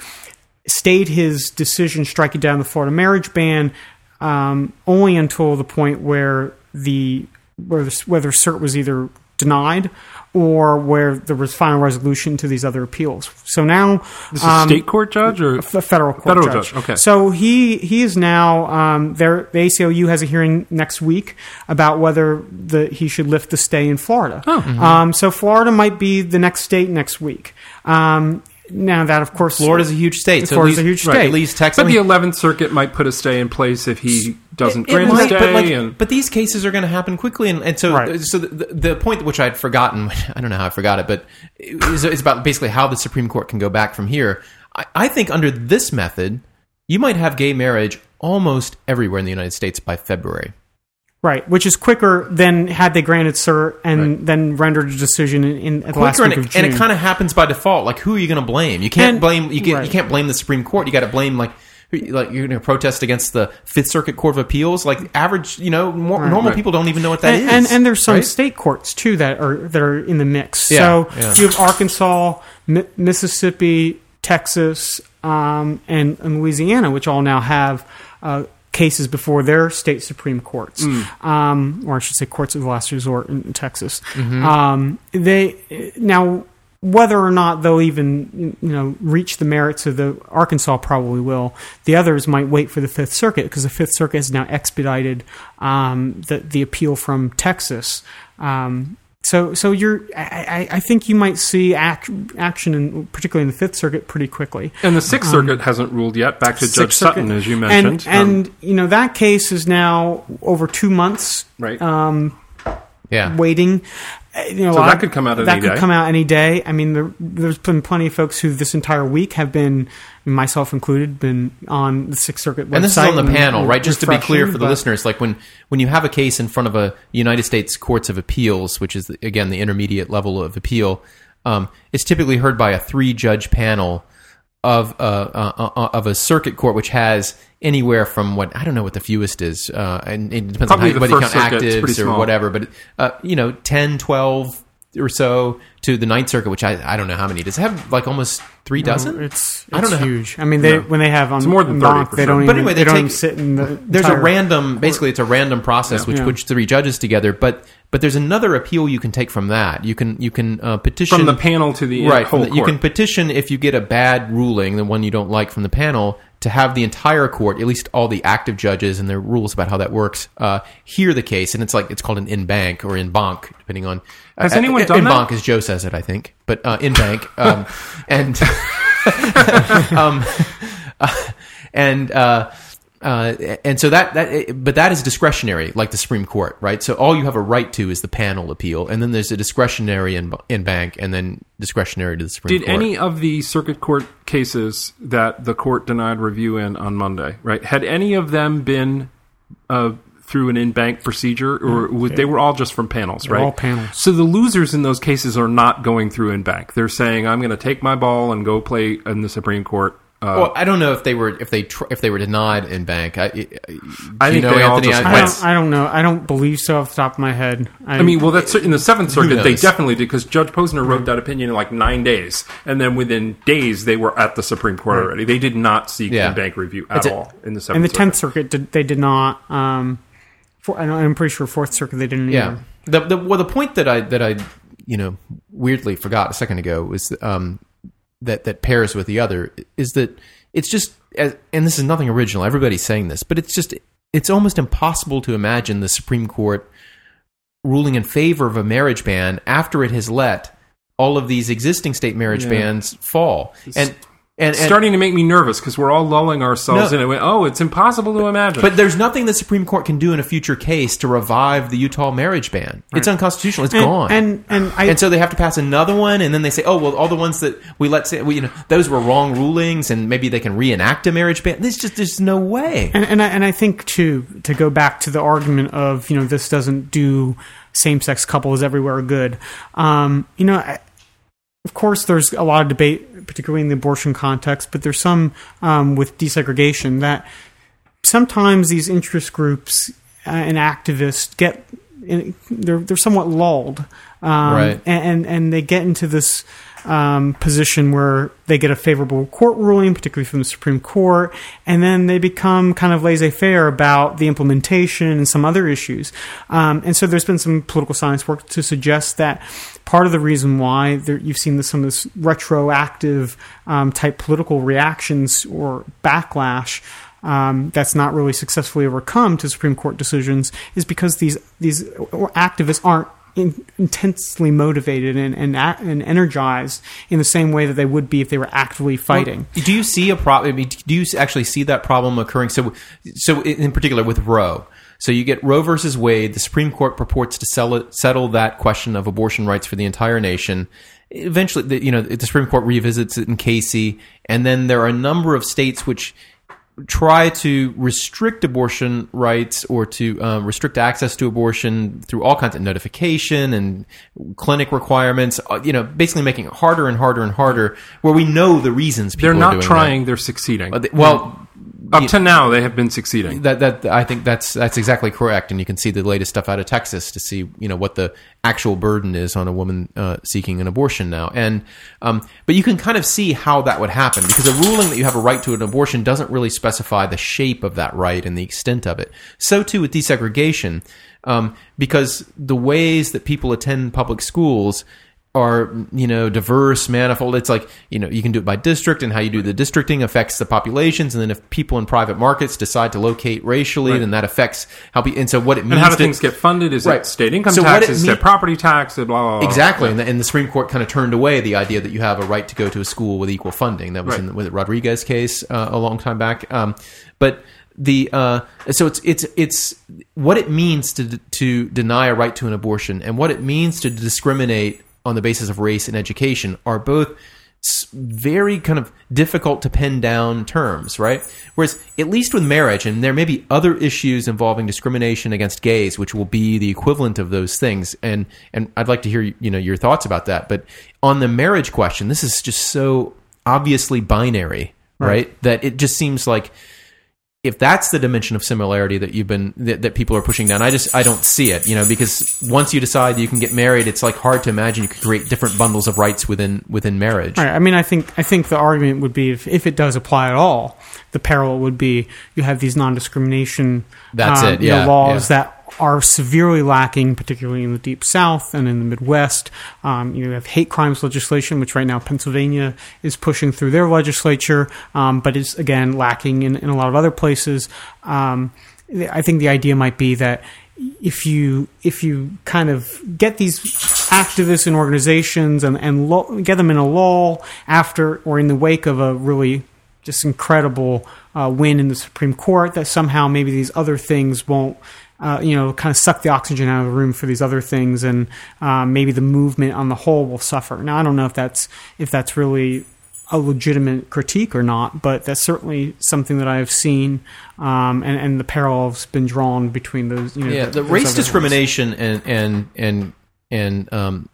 stayed his decision striking down the Florida marriage ban um, only until the point where the where the, whether cert was either denied or where there was final resolution to these other appeals. So now This is um, state court judge or a federal court Federal judge. judge, okay. So he he is now um, there. The ACLU has a hearing next week about whether the he should lift the stay in Florida. Oh. Um, so Florida might be the next state next week. Um, now that of course Florida's a huge state. So at Florida's least, a huge right, state. At least Texas. But the Eleventh Circuit might put a stay in place if he doesn't It grant a might, stay. but, like, and but these cases are going to happen quickly, and, and so Right. so the, the, the point which I'd forgotten, I don't know how I forgot it, but is, is about basically how the Supreme Court can go back from here. I, I think under this method, you might have gay marriage almost everywhere in the United States by February. right, which is quicker than had they granted cert and Right. then rendered a decision in, in at the last week and of it, and it kind of happens by default. Like, who are you going to blame? You can't And- blame you, can, right. you can't blame the Supreme Court. You got to blame like. Like you're going to protest against the Fifth Circuit Court of Appeals, like average, you know, more, normal Right. people don't even know what that is. and, and and there's some right? state courts too that are that are in the mix. Yeah, so yeah. you have Arkansas, Mi- Mississippi, Texas, um, and, and Louisiana, which all now have uh, cases before their state supreme courts, um, or I should say, courts of last resort in, Texas. Um, they now. Whether or not they'll even you know reach the merits of the Arkansas probably will. The others might wait for the Fifth Circuit because the Fifth Circuit has now expedited um, the the appeal from Texas. Um, so so you're I, I think you might see act, action in particularly in the Fifth Circuit pretty quickly. and the Sixth Circuit hasn't ruled yet. Back to Judge Um, Circuit- Sutton, as you mentioned. and, Um, and you know that case is now over two months right. Yeah, waiting. Uh, You know, So that could come out any that could day. come out any day. I mean, there, there's been plenty of folks who this entire week have been, myself included, been on the Sixth Circuit website. and this is on the panel, and right? Just to be clear for the listeners, like when when you have a case in front of a United States Courts of Appeals, which is again the intermediate level of appeal, um, it's typically heard by a three judge panel of uh, uh, uh, of a circuit court, which has anywhere from what I don't know what the fewest is, uh, and it depends Probably on how, you count Circuit, it's actives or whatever, but uh, you know, 10, 12 or so to the Ninth Circuit, which I I don't know how many. Does it have like almost three dozen? It's, it's I don't know huge. I mean, they No. when they have on It's more than Bank, 30%. they don't But even, anyway, they, they don't take- even sit in the. there's a entire- random basically it's a random process which Yeah. puts three judges together but but there's another appeal you can take from that you can you can uh, petition from the panel to the right whole from the- you court. can petition if you get a bad ruling the one you don't like from the panel to have the entire court, at least all the active judges and their rules about how that works, uh, hear the case, and it's like it's called an en banc or en banc, depending on. Has uh, anyone in, done en banc as Joe says it, I think, but uh, en banc, um, and um, uh, and. Uh, and so that that but that is discretionary, like the Supreme Court, right? So all you have a right to is the panel appeal, and then there's a discretionary in en banc, and then discretionary to the Supreme Did Court. Did any of the circuit court cases that the court denied review in on Monday, right? Had any of them been uh, through an en banc procedure, or would, they were all just from panels, right? all panels. So the losers in those cases are not going through en banc. They're saying, "I'm going to take my ball and go play in the Supreme Court." Uh, Well, I don't know if they were if they tr- if they were denied en banc. I, do I you think know, they all Anthony? just I- I went. don't, I don't know. I don't believe so off the top of my head. I, I mean, well, that's in the Seventh Circuit. They definitely did because Judge Posner wrote that opinion in like nine days, and then within days they were at the Supreme Court already. They did not seek Yeah. en banc review at It's a- all in the in Seventh the Tenth Circuit, did, they did not. Um, for, I know- I'm pretty sure Fourth Circuit they didn't. Yeah. Either. The, the well, the point that I that I you know weirdly forgot a second ago was um, that that pairs with the other is that it's just and this is nothing original. Everybody's saying this, but it's just it's almost impossible to imagine the Supreme Court ruling in favor of a marriage ban after it has let all of these existing state marriage Yeah. bans fall. And and, and starting to make me nervous because we're all lulling ourselves No. in it. Went, Oh, it's impossible to imagine. But there's nothing the Supreme Court can do in a future case to revive the Utah marriage ban. It's unconstitutional. It's And, gone. and and I and so they have to pass another one, and then they say, "Oh, well, all the ones that we let say, we, you know, those were wrong rulings, and maybe they can reenact a marriage ban." There's just there's no way. And, and I, and I think too to go back to the argument of you know this doesn't do same sex couples everywhere good. Um, you know, I, of course, there's a lot of debate, particularly in the abortion context, but there's some um, with desegregation that sometimes these interest groups uh, and activists get they're they're somewhat lulled, um, Right. and, and and they get into this um, position where they get a favorable court ruling, particularly from the Supreme Court, and then they become kind of laissez-faire about the implementation and some other issues. Um, and so there's been some political science work to suggest that part of the reason why there, you've seen this, some of this retroactive um, type political reactions or backlash um, that's not really successfully overcome to Supreme Court decisions is because these these activists aren't in, intensely motivated and and, and energized in the same way that they would be if they were actively fighting. Do you see a problem? I mean, do you actually see that problem occurring? So, so in particular with Roe. So you get Roe versus Wade. The Supreme Court purports to sell it, settle that question of abortion rights for the entire nation. Eventually, the, you know, the Supreme Court revisits it in Casey, and then there are a number of states which try to restrict abortion rights or to um, restrict access to abortion through all kinds of notification and clinic requirements. uh, You know, basically making it harder and harder and harder. Where we know the reasons people they're not trying; they're succeeding. Well, Up to now, they have been succeeding. that that I think that's that's exactly correct, and you can see the latest stuff out of Texas to see you know what the actual burden is on a woman uh, seeking an abortion now, and um, but you can kind of see how that would happen because a ruling that you have a right to an abortion doesn't really specify the shape of that right and the extent of it. So too with desegregation, um, because the ways that people attend public schools are you know diverse manifold it's like you know you can do it by district and how you do the districting affects the populations and then if people in private markets decide to locate racially then that affects how people and so what it means and how do to, things get funded? Is Right. it state income So taxes? Is it property tax? Blah blah. blah. Exactly, and the, and the Supreme Court kind of turned away the idea that you have a right to go to a school with equal funding. That was Right. in the, with the Rodriguez case uh, a long time back. Um, but the uh, so it's it's it's what it means to to deny a right to an abortion and what it means to discriminate on the basis of race and education are both very kind of difficult to pin down terms, right? Whereas at least with marriage, and there may be other issues involving discrimination against gays, which will be the equivalent of those things, and and I'd like to hear you know your thoughts about that. But on the marriage question, this is just so obviously binary, right? That it just seems like if that's the dimension of similarity that you've been that, that people are pushing down, I just I don't see it, you know, because once you decide you can get married, it's like hard to imagine you could create different bundles of rights within within marriage. Right. I mean, I think I think the argument would be if, if it does apply at all, the parallel would be you have these non-discrimination That's um, it, you know, yeah, laws yeah. that are severely lacking, particularly in the deep south and in the Midwest. Um, you have hate crimes legislation, which right now Pennsylvania is pushing through their legislature, um, but is again lacking in, in, a lot of other places. Um, I think the idea might be that if you if you kind of get these activists and organizations and and lo- get them in a lull after or in the wake of a really just incredible uh, win in the Supreme Court, that somehow maybe these other things won't. Uh, you know, kind of suck the oxygen out of the room for these other things, and uh, maybe the movement on the whole will suffer. Now, I don't know if that's if that's really a legitimate critique or not, but that's certainly something that I've seen, um, and, and the parallels been drawn between those. You know, yeah, the, race discrimination and and and and um,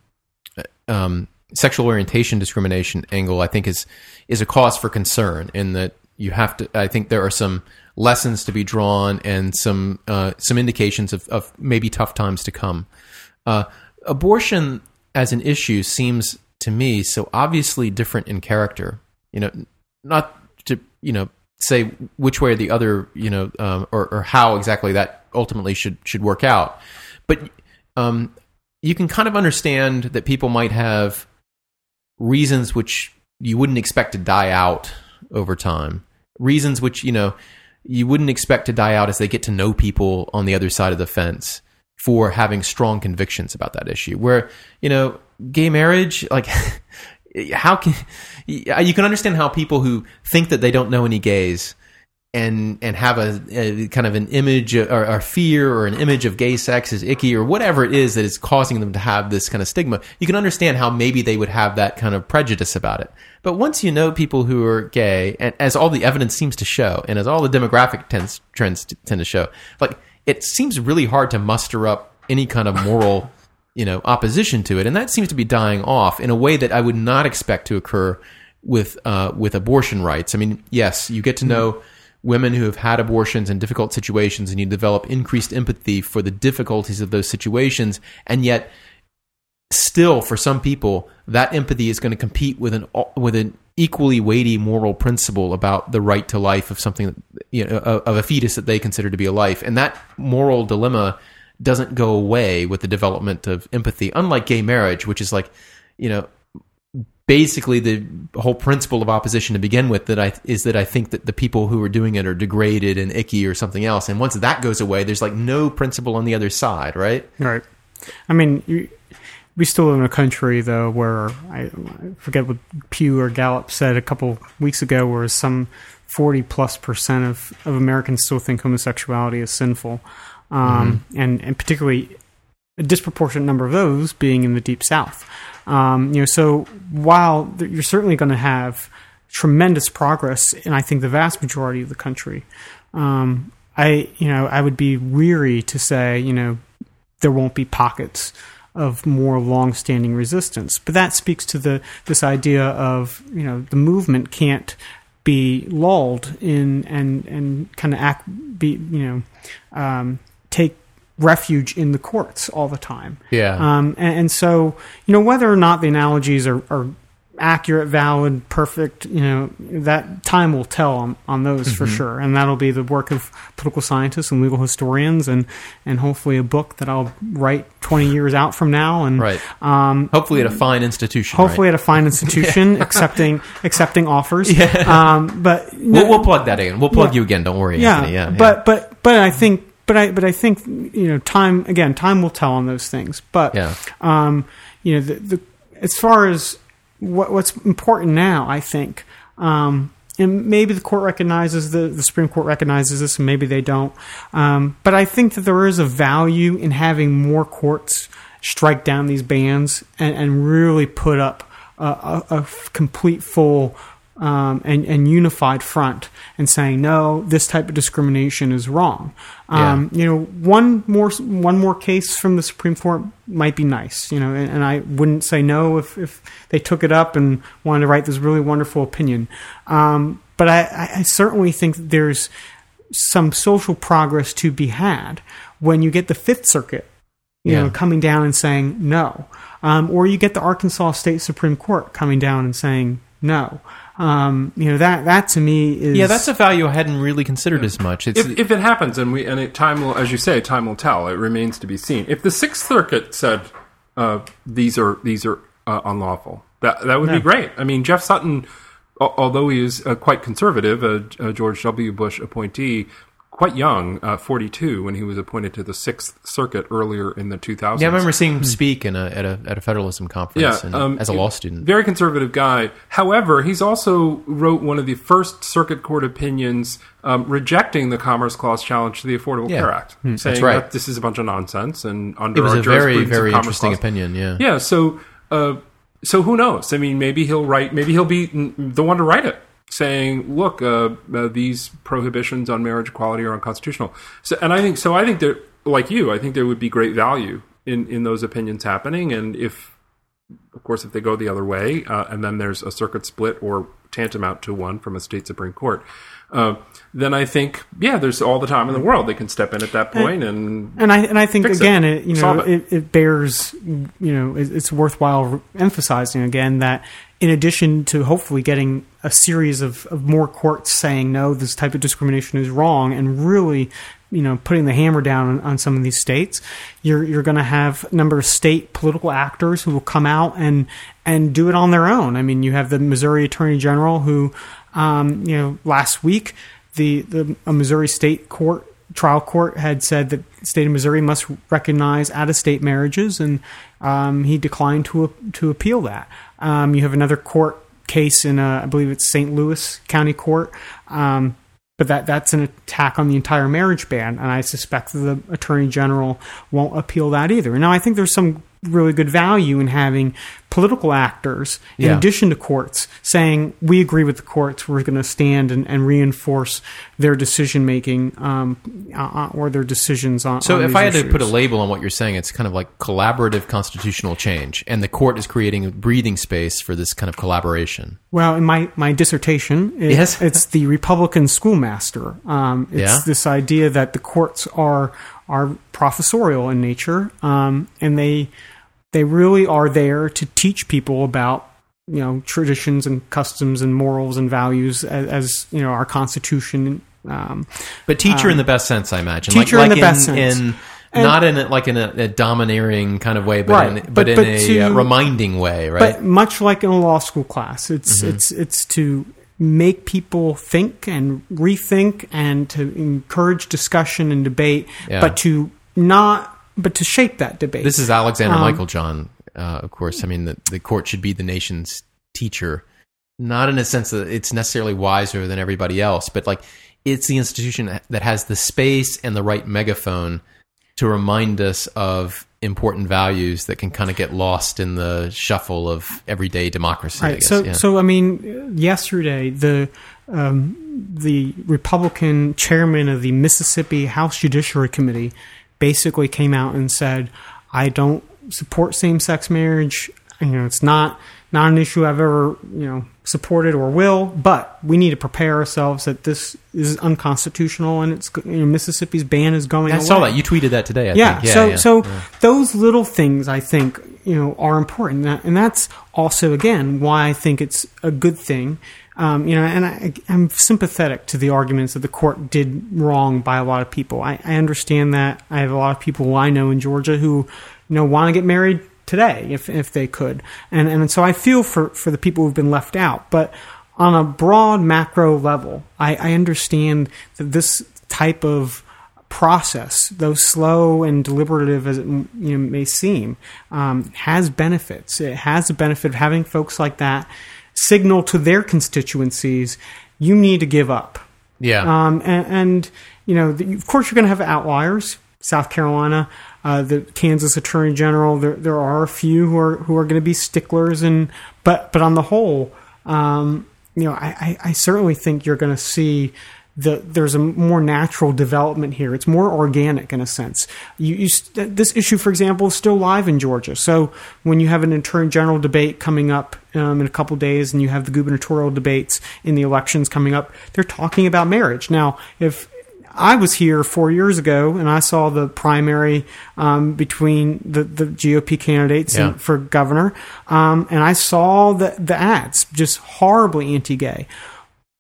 um, sexual orientation discrimination angle, I think, is is a cause for concern in that you have to. I think there are some lessons to be drawn and some uh, some indications of, of maybe tough times to come. Uh, abortion as an issue seems to me so obviously different in character. You know, not to you know say which way or the other, you know, um, or, or how exactly that ultimately should should work out, but um, you can kind of understand that people might have reasons which you wouldn't expect to die out over time. Reasons which you know you wouldn't expect to die out as they get to know people on the other side of the fence for having strong convictions about that issue. Where you know gay marriage, like how can you can understand how people who think that they don't know any gays and and have a, a kind of an image or, or, fear or an image of gay sex is icky or whatever it is that is causing them to have this kind of stigma you can understand how maybe they would have that kind of prejudice about it but once you know people who are gay and as all the evidence seems to show and as all the demographic tends, trends tend to show like it seems really hard to muster up any kind of moral you know opposition to it, and that seems to be dying off in a way that I would not expect to occur with uh, with abortion rights. I mean, yes, you get to know. Women who have had abortions in difficult situations, and you develop increased empathy for the difficulties of those situations, and yet still for some people that empathy is going to compete with an with an equally weighty moral principle about the right to life of something you know of a fetus that they consider to be a life. And that moral dilemma doesn't go away with the development of empathy, unlike gay marriage, which is like, you know, basically the whole principle of opposition to begin with that I is that I think that the people who are doing it are degraded and icky or something else. And once that goes away, there's like no principle on the other side, right? Right. I mean, you, we still live in a country though where I, I forget what Pew or Gallup said a couple weeks ago, where some forty plus percent of, of Americans still think homosexuality is sinful um, mm-hmm. and and particularly a disproportionate number of those being in the deep south. Um, you know, so while you're certainly going to have tremendous progress, in I think the vast majority of the country, um, I you know I would be weary to say you know there won't be pockets of more long-standing resistance. But that speaks to the this idea of you know the movement can't be lulled in and and kind of act be you know um, take refuge in the courts all the time. Yeah. Um, and, and, so, you know, whether or not the analogies are, are, accurate, valid, perfect, you know, that time will tell on, on those mm-hmm. for sure. And that'll be the work of political scientists and legal historians and, and hopefully a book that I'll write 20 years out from now. And, right. Um, hopefully at a fine institution. Hopefully right? at a fine institution yeah. accepting, accepting offers. Yeah. Um, but we'll, we'll, plug that in. We'll plug yeah. you again. Don't worry. Yeah. Anthony. Yeah. But, but, but I think but I but I think you know time again time will tell on those things. But yeah. um, you know the, the as far as what, what's important now, I think. Um, and maybe the court recognizes the the Supreme Court recognizes this, and maybe they don't. Um, but I think that there is a value in having more courts strike down these bans and, and really put up a, a, a complete full um, and, and unified front and saying no, this type of discrimination is wrong. Um, yeah. You know, one more one more case from the Supreme Court might be nice. You know, and, and, I wouldn't say no if, if they took it up and wanted to write this really wonderful opinion. Um, but I, I certainly think there's some social progress to be had when you get the Fifth Circuit, you yeah. know, coming down and saying no, um, or you get the Arkansas State Supreme Court coming down and saying no. Um, you know that that to me is Yeah, that's a value I hadn't really considered as much. It's if, if it happens and we and it, time will, as you say, time will tell. It remains to be seen. If the Sixth Circuit said uh, these are these are uh, unlawful, that that would be great. I mean, Jeff Sutton, al- although he is uh, quite conservative, a, a George W. Bush appointee, quite young, uh, forty two, when he was appointed to the Sixth Circuit earlier in the two thousands. yeah, I remember seeing him speak in a, at a at a federalism conference Yeah, and, um, as a law student. Very conservative guy. However, he's also wrote one of the first circuit court opinions um, rejecting the Commerce Clause challenge to the Affordable Yeah. Care Act, saying right. that this is a bunch of nonsense and under It was our a very very Commerce interesting Clause- opinion. Yeah. Yeah. So, uh, so who knows? I mean, maybe he'll write. Maybe he'll be mm, the one to write it, saying, "Look, uh, uh, these prohibitions on marriage equality are unconstitutional." So, and I think so. I think that, like you, I think there would be great value in in those opinions happening, and if of course, if they go the other way, uh, and then there's a circuit split or tantamount to one from a state supreme court, uh, then I think, yeah, there's all the time in the world they can step in at that point and and I and I think Fix it. again, it, you know, it. it. It, bears, you know, it, it's worthwhile emphasizing again that in addition to hopefully getting a series of, of more courts saying no, this type of discrimination is wrong, and really, you know, putting the hammer down on, on some of these states, you're you're going to have a number of state political actors who will come out and and do it on their own. I mean, you have the Missouri Attorney General who, um, you know, last week the the a Missouri State Court trial court had said that the state of Missouri must recognize out-of-state marriages, and um, he declined to to appeal that. Um, you have another court case in, uh, I believe it's St. Louis County Court, um, but that that's an attack on the entire marriage ban, and I suspect the attorney general won't appeal that either. Now, I think there's some really good value in having political actors in Yeah. addition to courts saying we agree with the courts we're going to stand and, and reinforce their decision making um, uh, or their decisions on So on if I had to put a label on what you're saying, it's kind of like collaborative constitutional change, and the court is creating a breathing space for this kind of collaboration. Well, in my, my dissertation, it, Yes. it's the Republican schoolmaster. Um, it's Yeah. this idea that the courts are are professorial in nature, um, and they they really are there to teach people about you know traditions and customs and morals and values as, as you know our Constitution. Um, But teacher in the best sense, I imagine. teacher like, in the like best sense. In, And- not in a, like in a, a domineering kind of way, but Right. in, but, But- in but a to- uh, reminding way, right? But much like in a law school class, it's Mm-hmm. it's it's to make people think and rethink and to encourage discussion and debate, Yeah. but to not but to shape that debate. This is Alexander Um, Meiklejohn, uh, of course. I mean, the, the court should be the nation's teacher, not in a sense that it's necessarily wiser than everybody else, but like it's the institution that has the space and the right megaphone to remind us of important values that can kind of get lost in the shuffle of everyday democracy. I Right. guess. So, yeah. so I mean, yesterday the um, the Republican chairman of the Mississippi House Judiciary Committee basically came out and said, "I don't support same sex marriage. You know, it's not not an issue I've ever you know supported or will, but we need to prepare ourselves that this is unconstitutional and it's you know, Mississippi's ban is going. I away. saw that you tweeted that today. I yeah, think. so yeah. so those little things I think you know are important, and that's also again why I think it's a good thing. Um, you know, and I, I'm sympathetic to the arguments that the court did wrong by a lot of people. I, I understand that. I have a lot of people I know in Georgia who you know want to get married today if if they could, and and so I feel for for the people who've been left out, but. On a broad macro level, I, I understand that this type of process, though slow and deliberative as it you know, may seem, um, has benefits. It has the benefit of having folks like that signal to their constituencies, you need to give up. yeah. Um, and, and you know, the, of course, you're going to have outliers. South Carolina, uh, the Kansas Attorney General. There, there are a few who are who are going to be sticklers, and but but on the whole, um, you know, I, I, I certainly think you're going to see the there's a more natural development here. It's more organic in a sense. You, you this issue, for example, is still live in Georgia. So when you have an Attorney General debate coming up um, in a couple days, and you have the gubernatorial debates in the elections coming up, they're talking about marriage. Now, if I was here four years ago, and I saw the primary um, between the, the GOP candidates Yeah. and, for governor, um, and I saw the the ads just horribly anti-gay.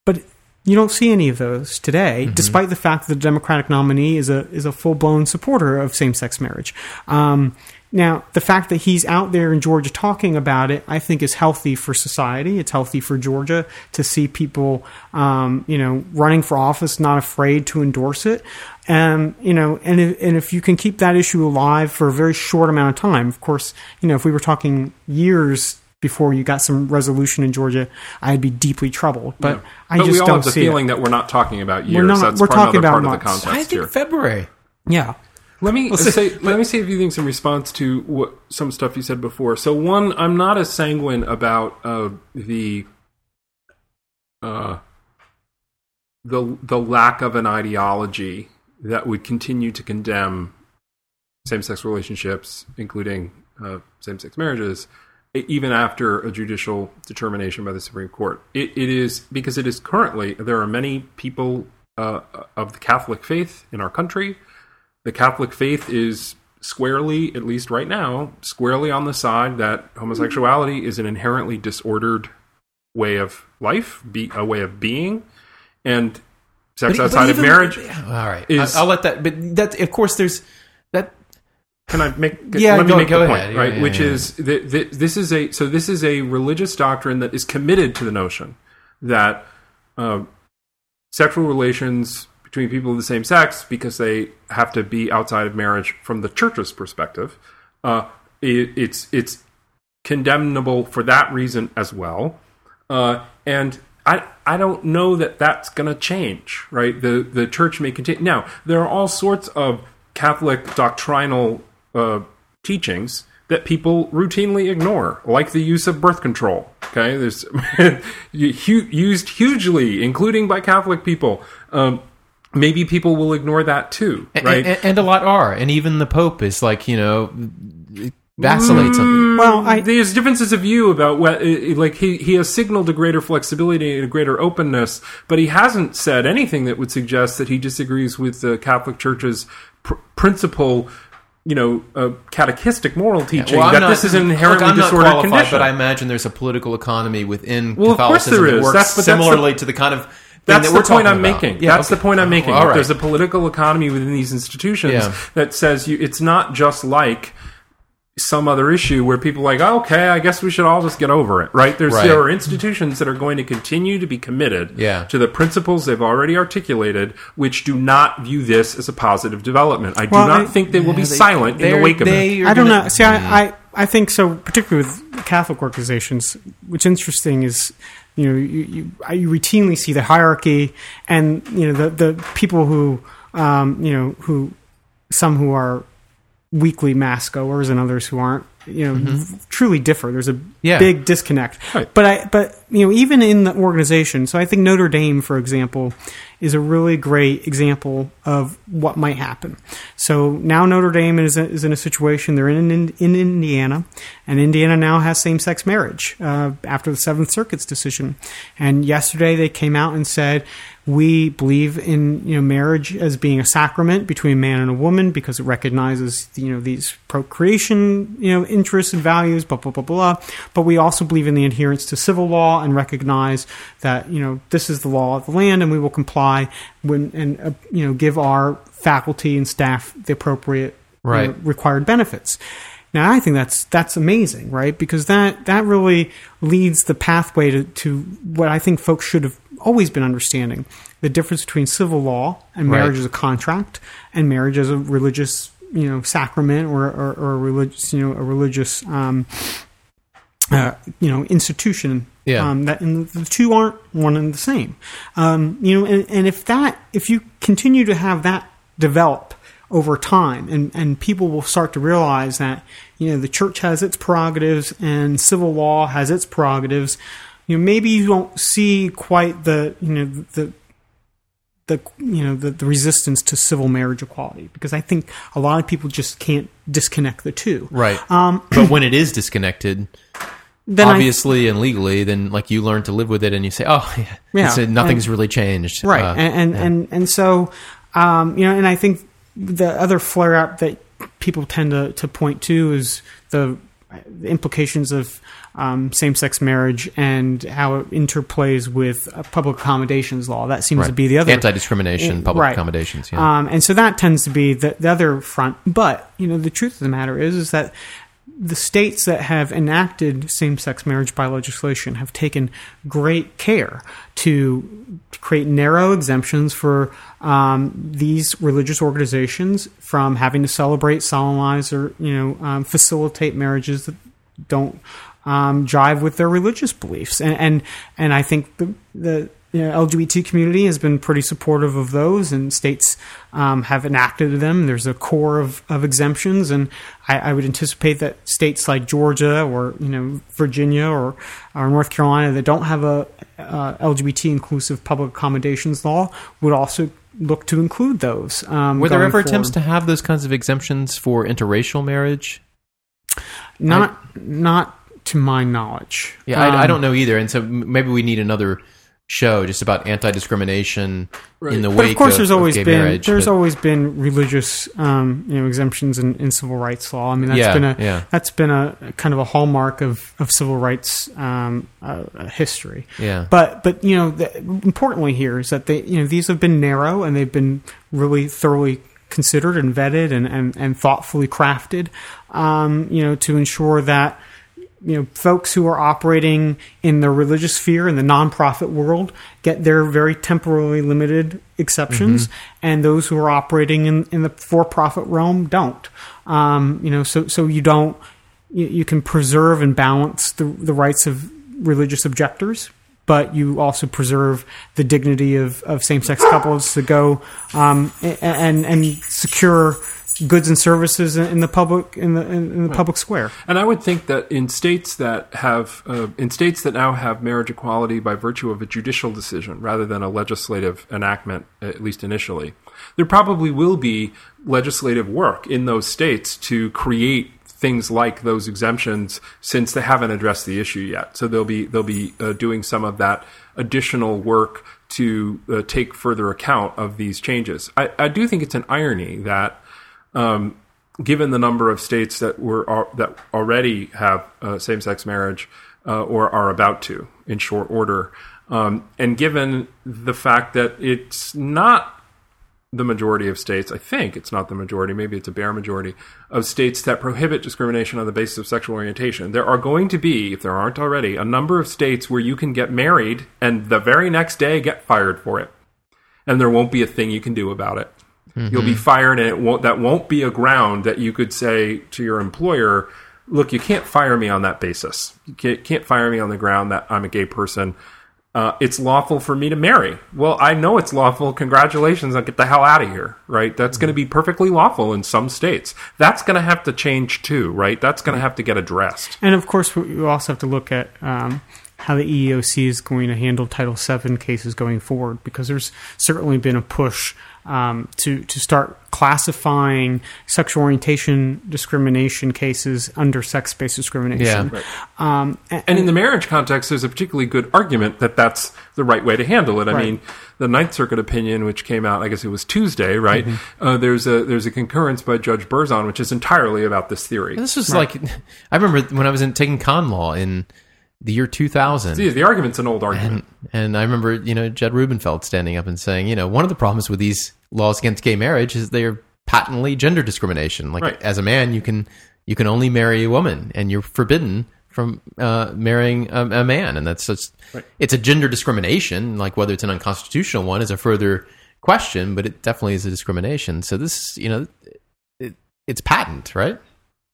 But you don't see any of those today, despite the fact that the Democratic nominee is a is a full blown supporter of same sex marriage. Um, now, the fact that he's out there in Georgia talking about it, I think, is healthy for society. It's healthy for Georgia to see people, um, you know, running for office, not afraid to endorse it. And you know, and if, and if you can keep that issue alive for a very short amount of time, of course, you know, if we were talking years before you got some resolution in Georgia, I'd be deeply troubled. But I but just we all don't have the see it. feeling that we're not talking about years. We're not- That's we're talking about part of the months. context I think here. February. Yeah. Let me say. Let me say a few things in response to what some stuff you said before. So, one, I'm not as sanguine about uh, the uh, the the lack of an ideology that would continue to condemn same-sex relationships, including uh, same-sex marriages, e- even after a judicial determination by the Supreme Court. It, it is because it is currently there are many people uh, of the Catholic faith in our country the Catholic faith is squarely, at least right now, squarely on the side that homosexuality is an inherently disordered way of life, be a way of being, and sex But- outside but of marriage. Yeah, all right, is- I, will let that. But that, of course, there's that. Can I make? Yeah, let me go- make go the point, ahead. Yeah, right? yeah, Which yeah. is that that this is a so this is a religious doctrine that is committed to the notion that uh, sexual relations between people of the same sex, because they have to be outside of marriage from the church's perspective, uh, it, it's it's condemnable for that reason as well. Uh, and I I don't know that that's going to change, right? The the church may continue. Now there are all sorts of Catholic doctrinal uh, teachings that people routinely ignore, like the use of birth control. Okay, there's used hugely, including by Catholic people. Um, maybe people will ignore that too, And, right? and, and a lot are, and even the Pope is like you know vacillates on. Well, I there's differences of view about what, uh, like he he has signaled a greater flexibility and a greater openness, but he hasn't said anything that would suggest that he disagrees with the Catholic Church's pr- principal, you know, uh, catechistic moral teaching Well, that not- this is an look, inherently I'm not disordered condition. But I imagine there's a political economy within Well, of course Catholicism that works That's- but that's the- similarly to the kind of. thing That's that the point I'm about. making. Yeah, That's okay. the point I'm making. If right. There's a political economy within these institutions Yeah. that says you, it's not just like some other issue where people are like, oh, okay, I guess we should all just get over it, right? There's Right. there are institutions that are going to continue to be committed Yeah. to the principles they've already articulated, which do not view this as a positive development. I do not I- think they will be they- silent in the wake of it. they are I don't gonna- know. See, I, I, I think so, particularly with Catholic organizations. What's interesting is, you know, you, you, you routinely see the hierarchy and, you know, the, the people who, um, you know, who, some who are weekly mass goers and others who aren't, you know, truly differ. There's a Yeah. big disconnect. Right. But I, but you know, even in the organization, so I think Notre Dame, for example, is a really great example of what might happen. So now Notre Dame is, is in a situation they're in in, in Indiana, and Indiana now has same sex marriage uh, after the Seventh Circuit's decision. And yesterday they came out and said we believe in you know marriage as being a sacrament between a man and a woman because it recognizes you know these procreation you know interests and values blah blah blah blah but we also believe in the adherence to civil law and recognize that you know this is the law of the land and we will comply when and uh, you know give our faculty and staff the appropriate you know, Right. required benefits now I think that's that's amazing, right? Because that that really leads the pathway to, to what I think folks should have always been understanding: the difference between civil law and Right. marriage as a contract, and marriage as a religious, you know, sacrament or or, or a religious, you know, a religious, um, uh, you know, institution. Yeah. Um, that and the two aren't one and the same. Um, you know, and, and if that if you continue to have that develop over time and, and people will start to realize that you know the church has its prerogatives and civil law has its prerogatives you know maybe you don't see quite the you know the the you know the, the resistance to civil marriage equality because I think a lot of people just can't disconnect the two. Right. Um, but when it is disconnected, Then I- obviously and legally, then like you learn to live with it, and you say, "Oh, yeah, Yeah. nothing's really changed." right Uh, and and, and and so Um, you know, and I think the other flare up that people tend to, to point to is the the implications of um, same sex marriage and how it interplays with uh, public accommodations law. That seems to be the other anti discrimination, public Right. accommodations. Yeah. um, and so that tends to be the, the other front. But you know, the truth of the matter is, is that the states that have enacted same-sex marriage by legislation have taken great care to create narrow exemptions for um, these religious organizations from having to celebrate, solemnize, or you know, um, facilitate marriages that don't um, jive with their religious beliefs. And and, and I think the the you know, LGBT community has been pretty supportive of those, and states um, have enacted them. There's a core of, of exemptions, and I, I would anticipate that states like Georgia or you know Virginia or, or North Carolina that don't have a uh, LGBT inclusive public accommodations law would also look to include those. Um, Were there ever attempts to have those kinds of exemptions for interracial marriage? not not to my knowledge? Yeah, I, I Um, don't know either. And so maybe we need another show just about anti discrimination in the But wake of course, of, there's always gay been marriage. there's but- always been religious um, you know exemptions in, in civil rights law. I mean that's Yeah, been a yeah. that's been a kind of a hallmark of, of civil rights um, uh, history. yeah. But but you know the, importantly here is that they you know these have been narrow and they've been really thoroughly considered and vetted and and, and thoughtfully crafted. Um, you know to ensure that you know folks who are operating in the religious sphere in the nonprofit world get their very temporarily limited exceptions and those who are operating in, in the for-profit realm don't. Um, you know so so you don't you, you can preserve and balance the, the rights of religious objectors but you also preserve the dignity of, of same-sex couples to go um, and and secure goods and services in the public in the in, the public square. And I would think that in states that have, uh, in states that now have marriage equality by virtue of a judicial decision rather than a legislative enactment, at least initially, there probably will be legislative work in those states to create things like those exemptions since they haven't addressed the issue yet. So they'll be they'll be uh, doing some of that additional work to uh, take further account of these changes. I, I do think it's an irony that um, given the number of states that were al- that already have uh, same-sex marriage uh, or are about to in short order, um, and given the fact that it's not the majority of states, I think it's not the majority, maybe it's a bare majority of states that prohibit discrimination on the basis of sexual orientation. There are going to be, if there aren't already, a number of states where you can get married and the very next day get fired for it. And there won't be a thing you can do about it. Mm-hmm. You'll be fired and it won't that won't be a ground that you could say to your employer, look, you can't fire me on that basis. You can't fire me on the ground that I'm a gay person. Uh, it's lawful for me to marry. Well, I know it's lawful. Congratulations. I'll get the hell out of here, right? That's going to be perfectly lawful in some states. That's going to have to change too, right? That's going to have to get addressed. And of course, we we also have to look at um, how the EEOC is going to handle Title VII cases going forward, because there's certainly been a push um, to to start classifying sexual orientation discrimination cases under sex-based discrimination. Yeah. Um, and, And in the marriage context, there's a particularly good argument that that's the right way to handle it. I Right. mean, the Ninth Circuit opinion, which came out, I guess it was Tuesday, right? Uh, there's a there's a concurrence by Judge Berzon, which is entirely about this theory. This was like, I remember when I was in taking con law in the year 2000. See, the argument's an old argument. And I remember, you know, Jed Rubenfeld standing up and saying, you know, one of the problems with these laws against gay marriage is they're patently gender discrimination. Like Right. as a man, you can you can only marry a woman, and you're forbidden from uh, marrying a, a man, and that's just Right. it's a gender discrimination. Like whether it's an unconstitutional one is a further question, but it definitely is a discrimination. So this, you know, it, it's patent, right?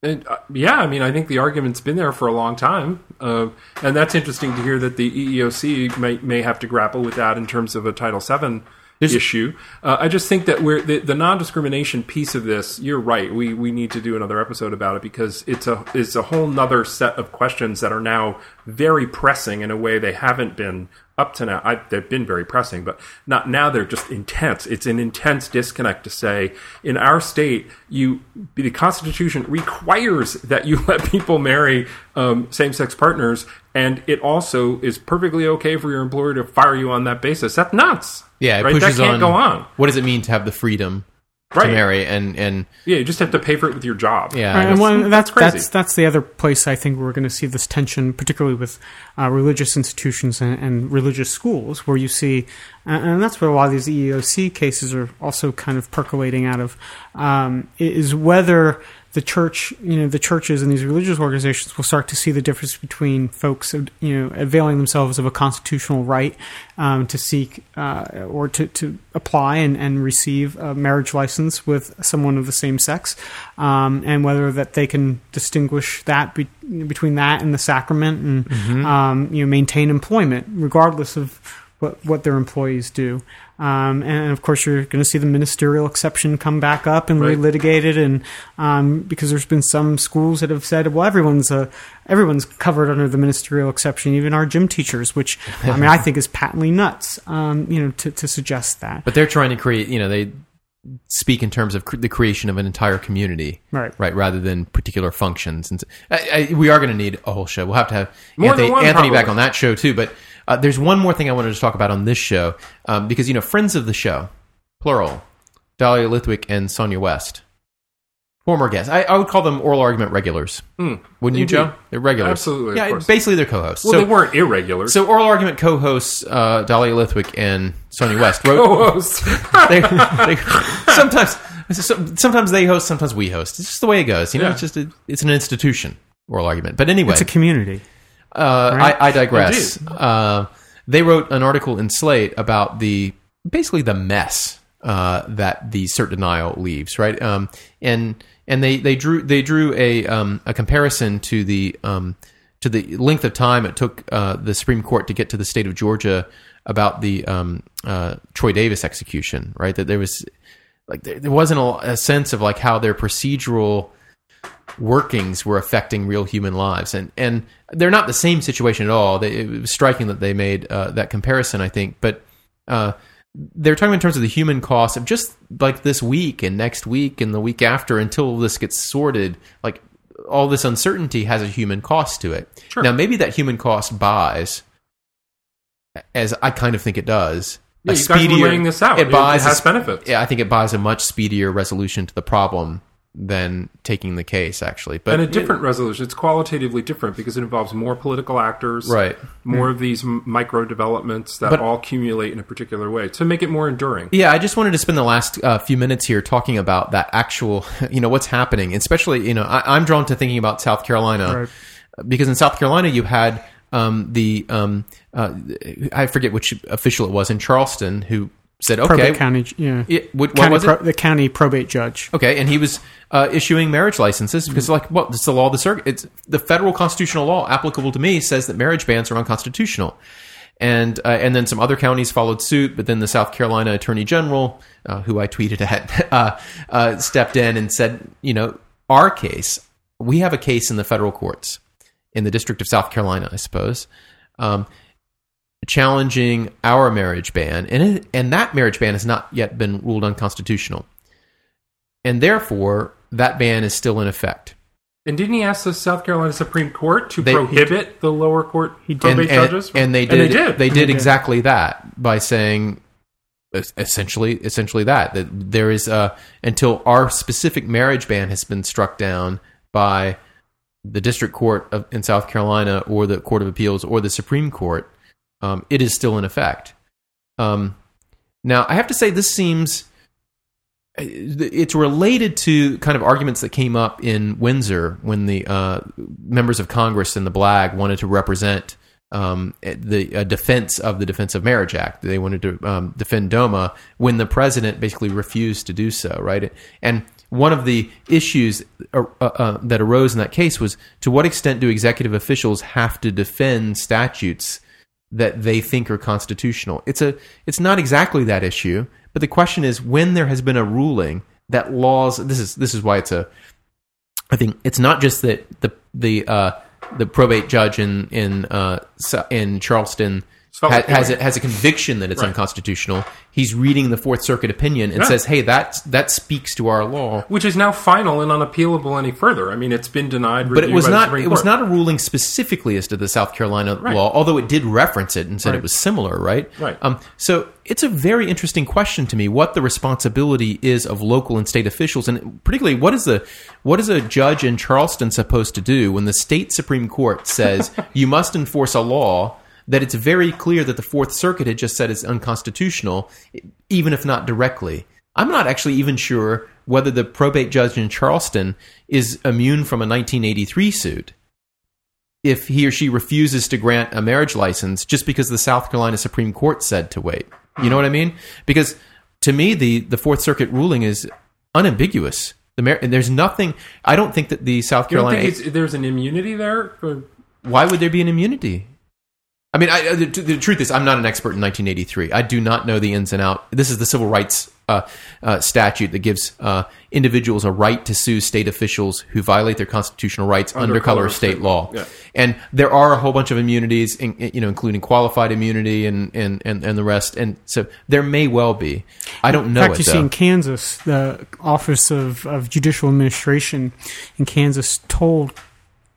And, uh, yeah, I mean, I think the argument's been there for a long time, uh, and that's interesting to hear that the EEOC may may have to grapple with that in terms of a Title VII issue. Uh, I just think that we're the, the non discrimination piece of this. You're right. We we need to do another episode about it because it's a it's a whole nother set of questions that are now very pressing in a way they haven't been up to now. I, they've been very pressing, but not now. They're just intense. It's an intense disconnect to say in our state, you the Constitution requires that you let people marry um, same sex partners, and it also is perfectly okay for your employer to fire you on that basis. That's nuts. Yeah, it right? That pushes can't on. go on. What does it mean to have the freedom Right. to marry? And and Yeah, you just have to pay for it with your job. yeah, Right, and that's- one, that's crazy. that's that's the other place I think we're going to see this tension, particularly with uh, religious institutions and, and religious schools, where you see, and and that's where a lot of these EEOC cases are also kind of percolating out of, um, is whether the church, you know, the churches and these religious organizations will start to see the difference between folks, you know, availing themselves of a constitutional right um, to seek uh, or to, to apply and, and receive a marriage license with someone of the same sex, um, and whether that they can distinguish that be, between that and the sacrament and um, you know maintain employment regardless of what what their employees do. Um, and of course, you're going to see the ministerial exception come back up and Right. relitigated, and um, because there's been some schools that have said, well, everyone's uh, everyone's covered under the ministerial exception, even our gym teachers, which I mean, I think is patently nuts. Um, you know, to, to suggest that, but they're trying to create. You know, they speak in terms of cre- the creation of an entire community. right? Right, rather than particular functions, and I, I, we are going to need a whole show. We'll have to have More Anthony, Anthony back on that show too. But uh, there's one more thing I wanted to talk about on this show um, because you know friends of the show, plural, Dahlia Lithwick and Sonja West, former guests. I, I would call them oral argument regulars, wouldn't you, Joe? They're regulars, Absolutely, of Yeah, course. basically they're co-hosts. Well, so, they weren't irregular. so oral argument co-hosts uh, Dahlia Lithwick and Sonja West wrote co-host. they, they, sometimes sometimes they host, sometimes we host. It's just the way it goes. You know, Yeah. it's just a, it's an institution oral argument. But anyway, It's a community. Uh, right? I, I digress. Uh, they wrote an article in Slate about the basically the mess uh, that the cert denial leaves, right? Um, and and they, they drew they drew a um, a comparison to the um, to the length of time it took uh, the Supreme Court to get to the state of Georgia about the um, uh, Troy Davis execution, right? That there was like there, there wasn't a, a sense of like how their procedural workings were affecting real human lives, and and they're not the same situation at all. They, it was striking that they made uh, that comparison, I think, but uh, they're talking in terms of the human cost of just like this week and next week and the week after until this gets sorted. Like all this uncertainty has a human cost to it. Sure. Now, maybe that human cost buys, as I kind of think it does. Yeah, a you guys were laying this out. It It- buys it has a- benefits. Yeah, I think it buys a much speedier resolution to the problem than taking the case, actually. But and a different resolution. It's qualitatively different because it involves more political actors, right? More of these micro developments that But- all accumulate in a particular way to make it more enduring. Yeah, I just wanted to spend the last uh, few minutes here talking about that actual, you know, what's happening. Especially, you know, I, I'm drawn to thinking about South Carolina Right. because in South Carolina you had um, the um, uh, I forget which official it was in Charleston who said, okay, Probate county, yeah, it- what, what county was it? the county probate judge. Okay, and he was uh, issuing marriage licenses because, like, what? It's the law of the circuit. It's the federal constitutional law applicable to me says that marriage bans are unconstitutional, and uh, and then some other counties followed suit. But then the South Carolina Attorney General, uh, who I tweeted at, uh, uh, stepped in and said, you know, our case, we have a case in the federal courts in the District of South Carolina, I suppose. Um, challenging our marriage ban, and it, and that marriage ban has not yet been ruled unconstitutional and therefore that ban is still in effect. And didn't he ask the South Carolina Supreme Court to They- prohibit the lower court did. probate and, and- judges? and they And did. they did. They They did did. exactly that by saying essentially, essentially that that there is uh, until our specific marriage ban has been struck down by the district court of, in South Carolina or the Court of Appeals or the Supreme Court, um, it is still in effect. Um, now, I have to say, this seems it's related to kind of arguments that came up in Windsor when the uh, members of Congress and the BLAG wanted to represent um, the uh, defense of the Defense of Marriage Act. They wanted to um, defend DOMA when the president basically refused to do so, right? And one of the issues uh, uh, that arose in that case was to what extent do executive officials have to defend statutes that they think are constitutional? It's a it's not exactly that issue, but the question is when there has been a ruling that laws this is this is why it's a I think it's not just that the the uh, the probate judge in in uh, in Charleston ha- has a, has a conviction that it's Right. unconstitutional. He's reading the Fourth Circuit opinion and Yeah. says, "Hey, that that speaks to our law." which is now final and unappealable any further. I mean, it's been denied. But it was not it was not a ruling specifically as to the South Carolina law, although it did reference it and said it was similar, right? Right. Um, so it's a very interesting question to me what the responsibility is of local and state officials, and particularly what is the what is a judge in Charleston supposed to do when the state Supreme Court says you must enforce a law that it's very clear that the Fourth Circuit had just said is unconstitutional, even if not directly. I'm not actually even sure whether the probate judge in Charleston is immune from a 1983 suit if he or she refuses to grant a marriage license just because the South Carolina Supreme Court said to wait. You know what I mean? Because to me, the, the Fourth Circuit ruling is unambiguous. The mar- there's nothing. I don't think that the South Carolina. think it's, there's an immunity there? For, why would there be an immunity? I mean, I, the, the truth is, I'm not an expert in 1983. I do not know the ins and out. This is the civil rights uh, uh, statute that gives uh, individuals a right to sue state officials who violate their constitutional rights under, color of state law. Yeah. And there are a whole bunch of immunities, in, you know, including qualified immunity and, and, and, and the rest. And so there may well be. I don't know In fact, it you see in Kansas, the Office of, of Judicial Administration in Kansas told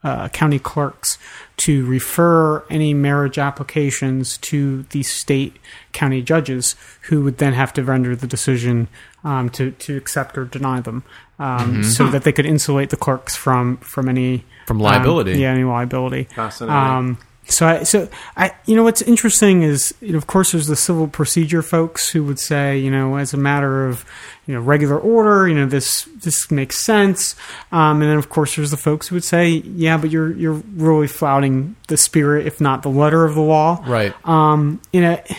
uh, county clerks to refer any marriage applications to the state county judges, who would then have to render the decision um, to to accept or deny them, um, so that they could insulate the clerks from from any Mm-hmm. From liability. Um, yeah, any liability. Fascinating. So I, so I, you know, what's interesting is, you know, of course, there's the civil procedure folks who would say, you know, as a matter of, you know, regular order, you know, this this makes sense. Um, and then, of course, there's the folks who would say, yeah, but you're you're really flouting the spirit, if not the letter of the law. Right. Um, you know, it,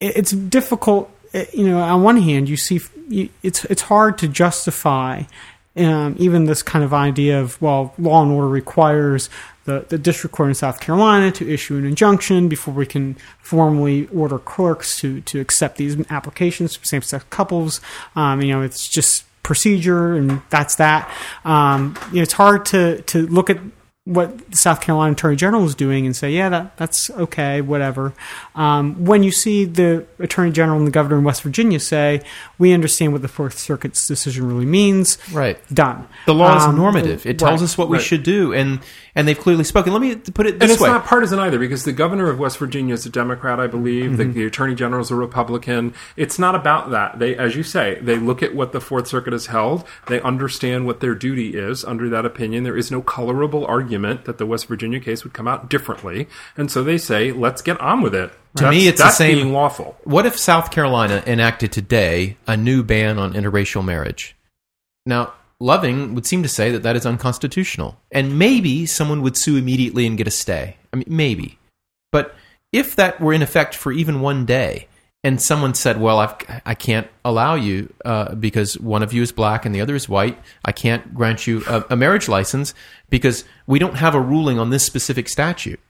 it's difficult. uh, You know, on one hand, you see it's it's hard to justify um, even this kind of idea of well, law and order requires the, the district court in South Carolina to issue an injunction before we can formally order clerks to to accept these applications for same-sex couples. Um, you know, it's just procedure, and that's that. Um, you know, it's hard to to look at what the South Carolina Attorney General is doing and say, yeah, that that's okay, whatever. Um, when you see the Attorney General and the Governor in West Virginia say, we understand what the Fourth Circuit's decision really means, Right. done. The law is Um, normative. It tells us what we right. should do, and and they've clearly spoken. Let me put it this way. and it's way: not partisan either because the governor of West Virginia is a Democrat, I believe. The, the attorney general is a Republican. It's not about that. They, as you say, they look at what the Fourth Circuit has held. They understand what their duty is under that opinion. There is no colorable argument that the West Virginia case would come out differently, and so they say, "Let's get on with it." To me, That's- it's the same- lawful. What if South Carolina enacted today a new ban on interracial marriage? Now, Loving would seem to say that that is unconstitutional, and maybe someone would sue immediately and get a stay. I mean, maybe. But if that were in effect for even one day, and someone said, "Well, I've, I can't allow you uh, because one of you is black and the other is white. I can't grant you a, a marriage license because we don't have a ruling on this specific statute."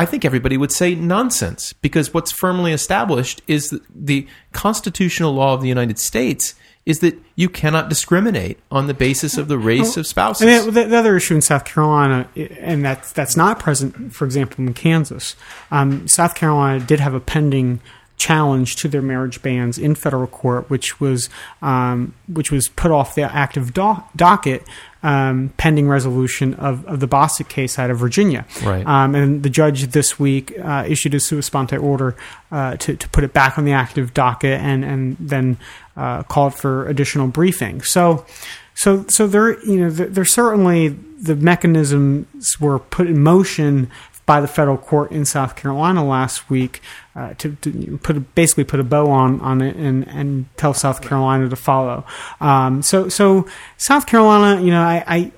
I think everybody would say nonsense because what's firmly established is that the constitutional law of the United States is that you cannot discriminate on the basis of the race of spouses. I mean, the, the other issue in South Carolina, and that's that's not present, for example, in Kansas. Um, South Carolina did have a pending challenge to their marriage bans in federal court, which was um, which was put off the active do- docket um, pending resolution of, of the Bostic case out of Virginia. Right. Um, and the judge this week uh, issued a sua sponte order uh, to, to put it back on the active docket and, and then uh, called for additional briefing. So, so, so there, you know, there, there certainly the mechanisms were put in motion by the federal court in South Carolina last week uh, to, to put a, basically put a bow on on it and, and tell South Carolina to follow. Um, so so South Carolina, you know, I, I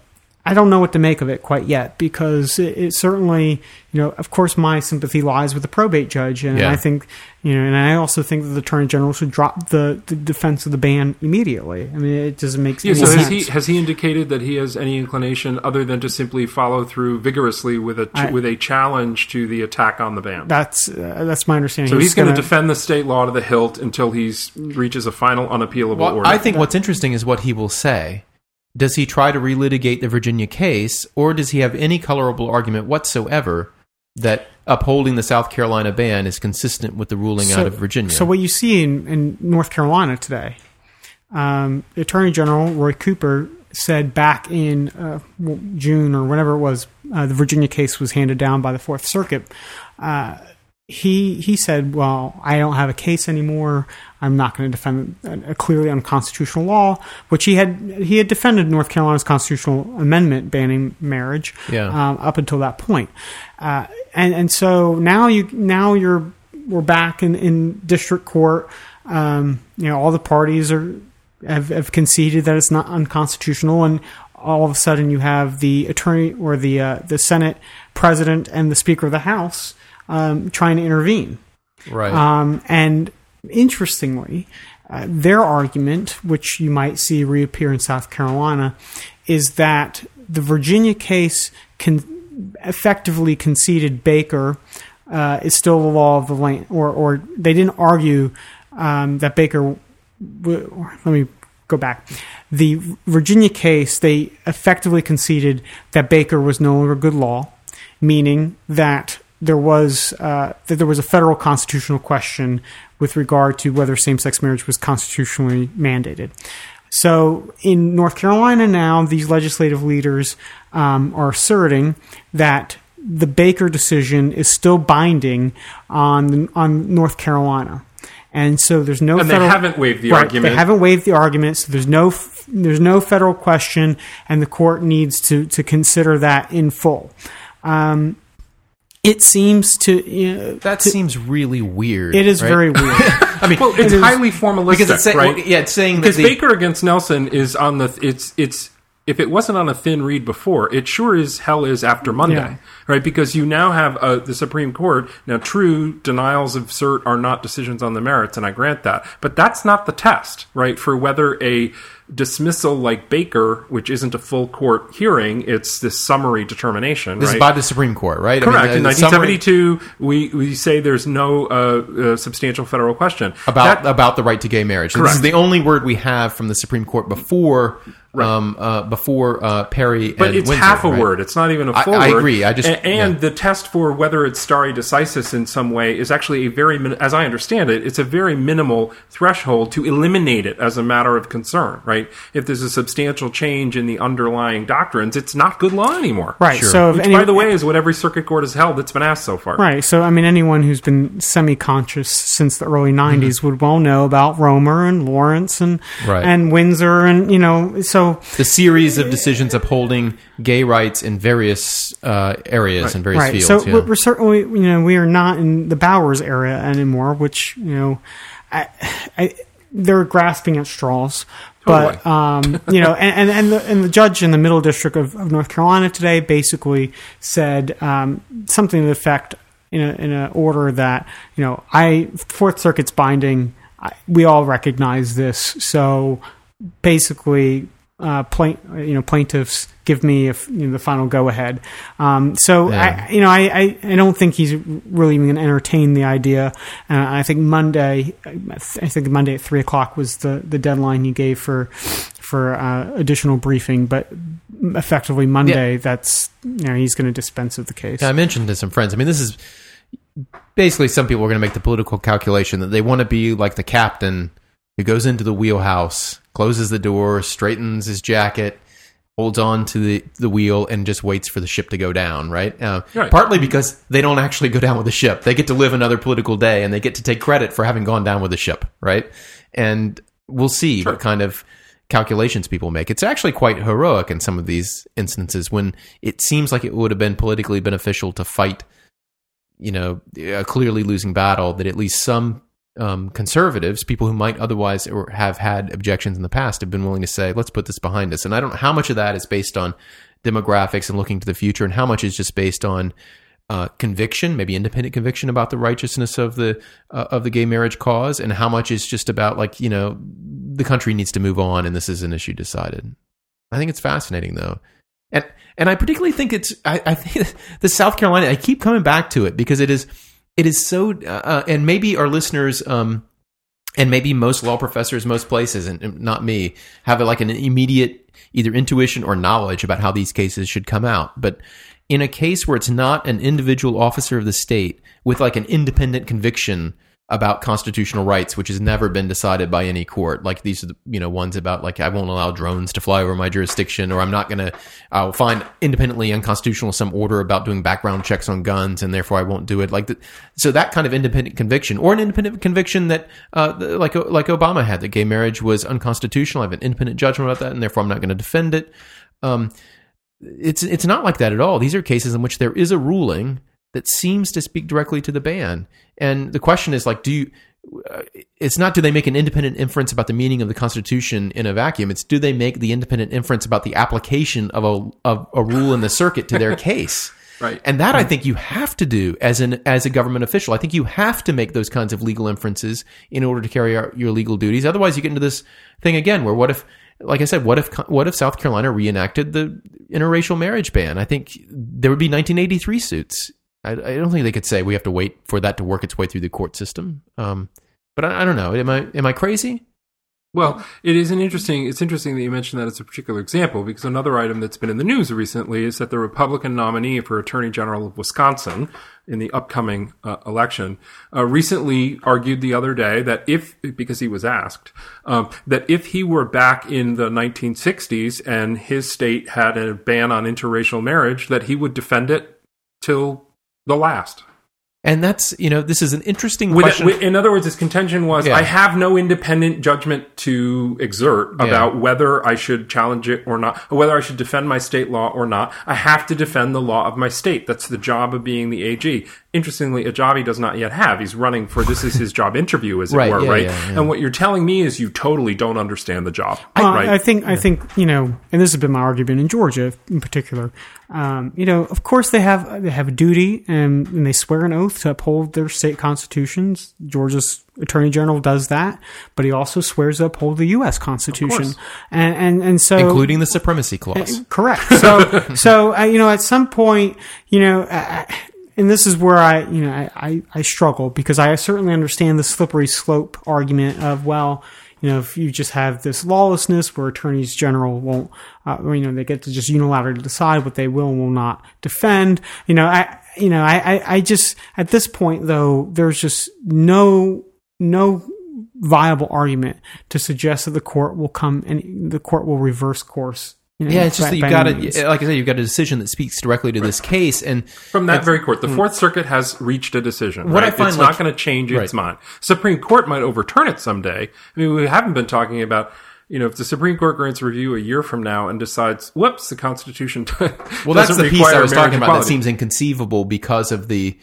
I don't know what to make of it quite yet because it, it certainly, you know, of course, my sympathy lies with the probate judge, and Yeah. I think, you know, and I also think that the attorney general should drop the, the defense of the ban immediately. I mean, it doesn't make Yeah, any so has he has he indicated that he has any inclination other than to simply follow through vigorously with a I- with a challenge to the attack on the ban? that's uh, that's my understanding. so he's going to gonna- defend the state law to the hilt until he reaches a final unappealable Well, order. I think what's interesting is what he will say. Does he try to relitigate the Virginia case, or does he have any colorable argument whatsoever that upholding the South Carolina ban is consistent with the ruling out of Virginia. So what you see in, in North Carolina today, um, Attorney General Roy Cooper said back in uh, June or whenever it was, uh, the Virginia case was handed down by the Fourth Circuit. Uh, he he said, "Well, I don't have a case anymore. I'm not going to defend a, clearly unconstitutional law, which he had he had defended North Carolina's constitutional amendment banning marriage Yeah. um, up until that point, uh, and and so now you now you're we're back in, in district court. Um, you know, all the parties are have, have conceded that it's not unconstitutional, and all of a sudden you have the attorney or the uh, the Senate president and the Speaker of the House um, trying to intervene. right. Um, and interestingly, uh, their argument, which you might see reappear in South Carolina, is that the Virginia case con- effectively conceded Baker uh, is still the law of the land, or, or they didn't argue um, that Baker. W- let me go back. The Virginia case, they effectively conceded that Baker was no longer good law, meaning that there was uh, that there was a federal constitutional question with regard to whether same-sex marriage was constitutionally mandated. So in North Carolina now, these legislative leaders um, are asserting that the Baker decision is still binding on on North Carolina, and so there's no And they federal, haven't waived the Right, argument. They haven't waived the argument, so there's no there's no federal question, and the court needs to to consider that in full. Um, it seems to you know, that to- seems really weird. it is right? very weird. I mean, Well, it's is- highly formalistic, because it's saying, right? well, yeah, it's saying that because the, Baker against Nelson is on the it's it's if it wasn't on a thin reed before, it sure as hell is after Monday, Yeah. right? Because you now have uh, the Supreme Court. Now, true denials of cert are not decisions on the merits, and I grant that, but that's not the test, right? For whether a dismissal like Baker, which isn't a full court hearing, it's this summary determination, this right? is by the Supreme Court, right? Correct. I mean, In the summary 1972, we, we say there's no uh, uh, substantial federal question about That- about the right to gay marriage. And This is the only word we have from the Supreme Court before um, uh, before uh, Perry. But and it's Windsor, half a right? word. It's not even a full I word. agree. I just- A- and, yeah. the test for whether it's stare decisis in some way is actually a very, as I understand it, it's a very minimal threshold to eliminate it as a matter of concern. Right? If there's a substantial change in the underlying doctrines, it's not good law anymore. Right. Sure. So, Which, any- by the way, is what every circuit court has held that's been asked so far. Right. So, I mean, anyone who's been semi-conscious since the early '90s Mm-hmm. would well know about Romer and Lawrence and Right. and Windsor, and you know, so the series of decisions upholding gay rights in various uh, areas and various right. fields. so yeah. we're, we're certainly, you know, we are not in the Bowers area anymore, which you know, I, I, they're grasping at straws. But um, you know, and, and and the and the judge in the Middle District of, of North Carolina today basically said um, something to the effect in a in an order that you know I Fourth Circuit's binding. I, we all recognize this, so basically, uh, plaint, you know, plaintiffs give me if, you know, the final go ahead. Um, so Yeah. I, you know, I, I, I don't think he's really even going to entertain the idea. Uh, I think Monday, I think Monday at three o'clock was the, the deadline he gave for for uh, additional briefing, but effectively Monday, that's you know he's going to dispense of the case. Yeah, I mentioned to some friends. I mean, this is basically some people are going to make the political calculation that they want to be like the captain who goes into the wheelhouse, closes the door, straightens his jacket, holds on to the, the wheel, and just waits for the ship to go down. Right? Uh, Right. Partly because they don't actually go down with the ship; they get to live another political day, and they get to take credit for having gone down with the ship. Right? And we'll see Sure. what kind of calculations people make. It's actually quite heroic in some of these instances when it seems like it would have been politically beneficial to fight, you know, a clearly losing battle. That at least some um, conservatives, people who might otherwise have had objections in the past, have been willing to say, "Let's put this behind us." And I don't know how much of that is based on demographics and looking to the future, and how much is just based on uh, conviction, maybe independent conviction about the righteousness of the uh, of the gay marriage cause, and how much is just about like you know the country needs to move on, and this is an issue decided. I think it's fascinating though, and and I particularly think it's I, I think the South Carolina. I keep coming back to it because it is it is so, uh, and maybe our listeners. Um, and maybe most law professors, most places, and not me, have like an immediate either intuition or knowledge about how these cases should come out. But in a case where it's not an individual officer of the state with like an independent conviction about constitutional rights, which has never been decided by any court. Like these are the you know ones about like I won't allow drones to fly over my jurisdiction, or I'm not going to I'll find independently unconstitutional some order about doing background checks on guns, and therefore I won't do it. Like the, so that kind of independent conviction, or an independent conviction that uh, like like Obama had that gay marriage was unconstitutional. I have an independent judgment about that, and therefore I'm not going to defend it. Um, it's it's not like that at all. These are cases in which there is a ruling that seems to speak directly to the ban. And the question is like, do you? Uh, it's not do they make an independent inference about the meaning of the Constitution in a vacuum. It's do they make the independent inference about the application of a of a rule in the circuit to their case. Right. And that I think you have to do as an as a government official. I think you have to make those kinds of legal inferences in order to carry out your legal duties. Otherwise, you get into this thing again where what if like I said, what if what if South Carolina reenacted the interracial marriage ban? I think there would be 1983 suits. I, I, don't think they could say we have to wait for that to work its way through the court system. Um, but I, I, don't know. Am I am I crazy? Well, it is an interesting. It's interesting that you mentioned that as a particular example because another item that's been in the news recently is that the Republican nominee for Attorney General of Wisconsin in the upcoming uh, election uh, recently argued the other day that if, because he was asked, um, that if he were back in the 1960s and his state had a ban on interracial marriage, that he would defend it till the last. And that's you know this is an interesting with question. with, in other words, his contention was Yeah. I have no independent judgment to exert Yeah. about whether I should challenge it or not, or whether I should defend my state law or not. I have to defend the law of my state. That's the job of being the AG. Interestingly, a job he does not yet have. He's running for this is his job interview, as it Right, were, yeah, right? yeah, yeah. And what you're telling me is you totally don't understand the job, Well, right? I think I think you know, and this has been my argument in Georgia in particular. Um, you know, of course they have they have a duty and, and they swear an oath to uphold their state constitutions. Georgia's attorney general does that, but he also swears to uphold the U.S. Constitution, course. and and and so including the supremacy clause. Correct. So, so uh, you know, at some point, you know, uh, and this is where I, you know, I, I, I struggle because I certainly understand the slippery slope argument of well, you know, if you just have this lawlessness where attorneys general won't, uh, you know, they get to just unilaterally decide what they will and will not defend. You know, I, you know, I, I, I just at this point though, there's just no, no viable argument to suggest that the court will come and the court will reverse course. You know, Yeah, it's just that you've got any means. to, like I said, you've got a decision that speaks directly to this case, and From that very court, the mm. Fourth Circuit has reached a decision. What I find, it's like- not going to change its mind. Supreme Court might overturn it someday. I mean, we haven't been talking about. You know, if the Supreme Court grants review a year from now and decides, whoops, the Constitution. well, that's the piece I was talking about that seems inconceivable because of the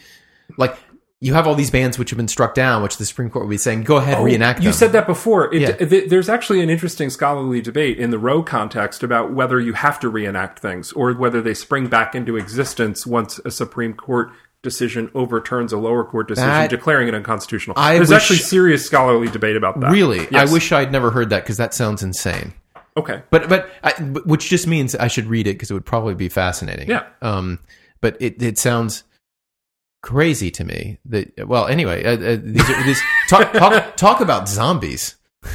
like you have all these bans which have been struck down, which the Supreme Court would be saying, go ahead, and reenact Oh, You said that before. It, Yeah. th- there's actually an interesting scholarly debate in the Roe context about whether you have to reenact things or whether they spring back into existence once a Supreme Court decision overturns a lower court decision That- declaring it unconstitutional. I there's wish- actually serious scholarly debate about that. Really, Yes. I wish I'd never heard that because that sounds insane. Okay. But but, I, which just means I should read it because it would probably be fascinating. Yeah. Um. But it it sounds crazy to me that well anyway uh, uh, these are, these talk, talk talk about zombies.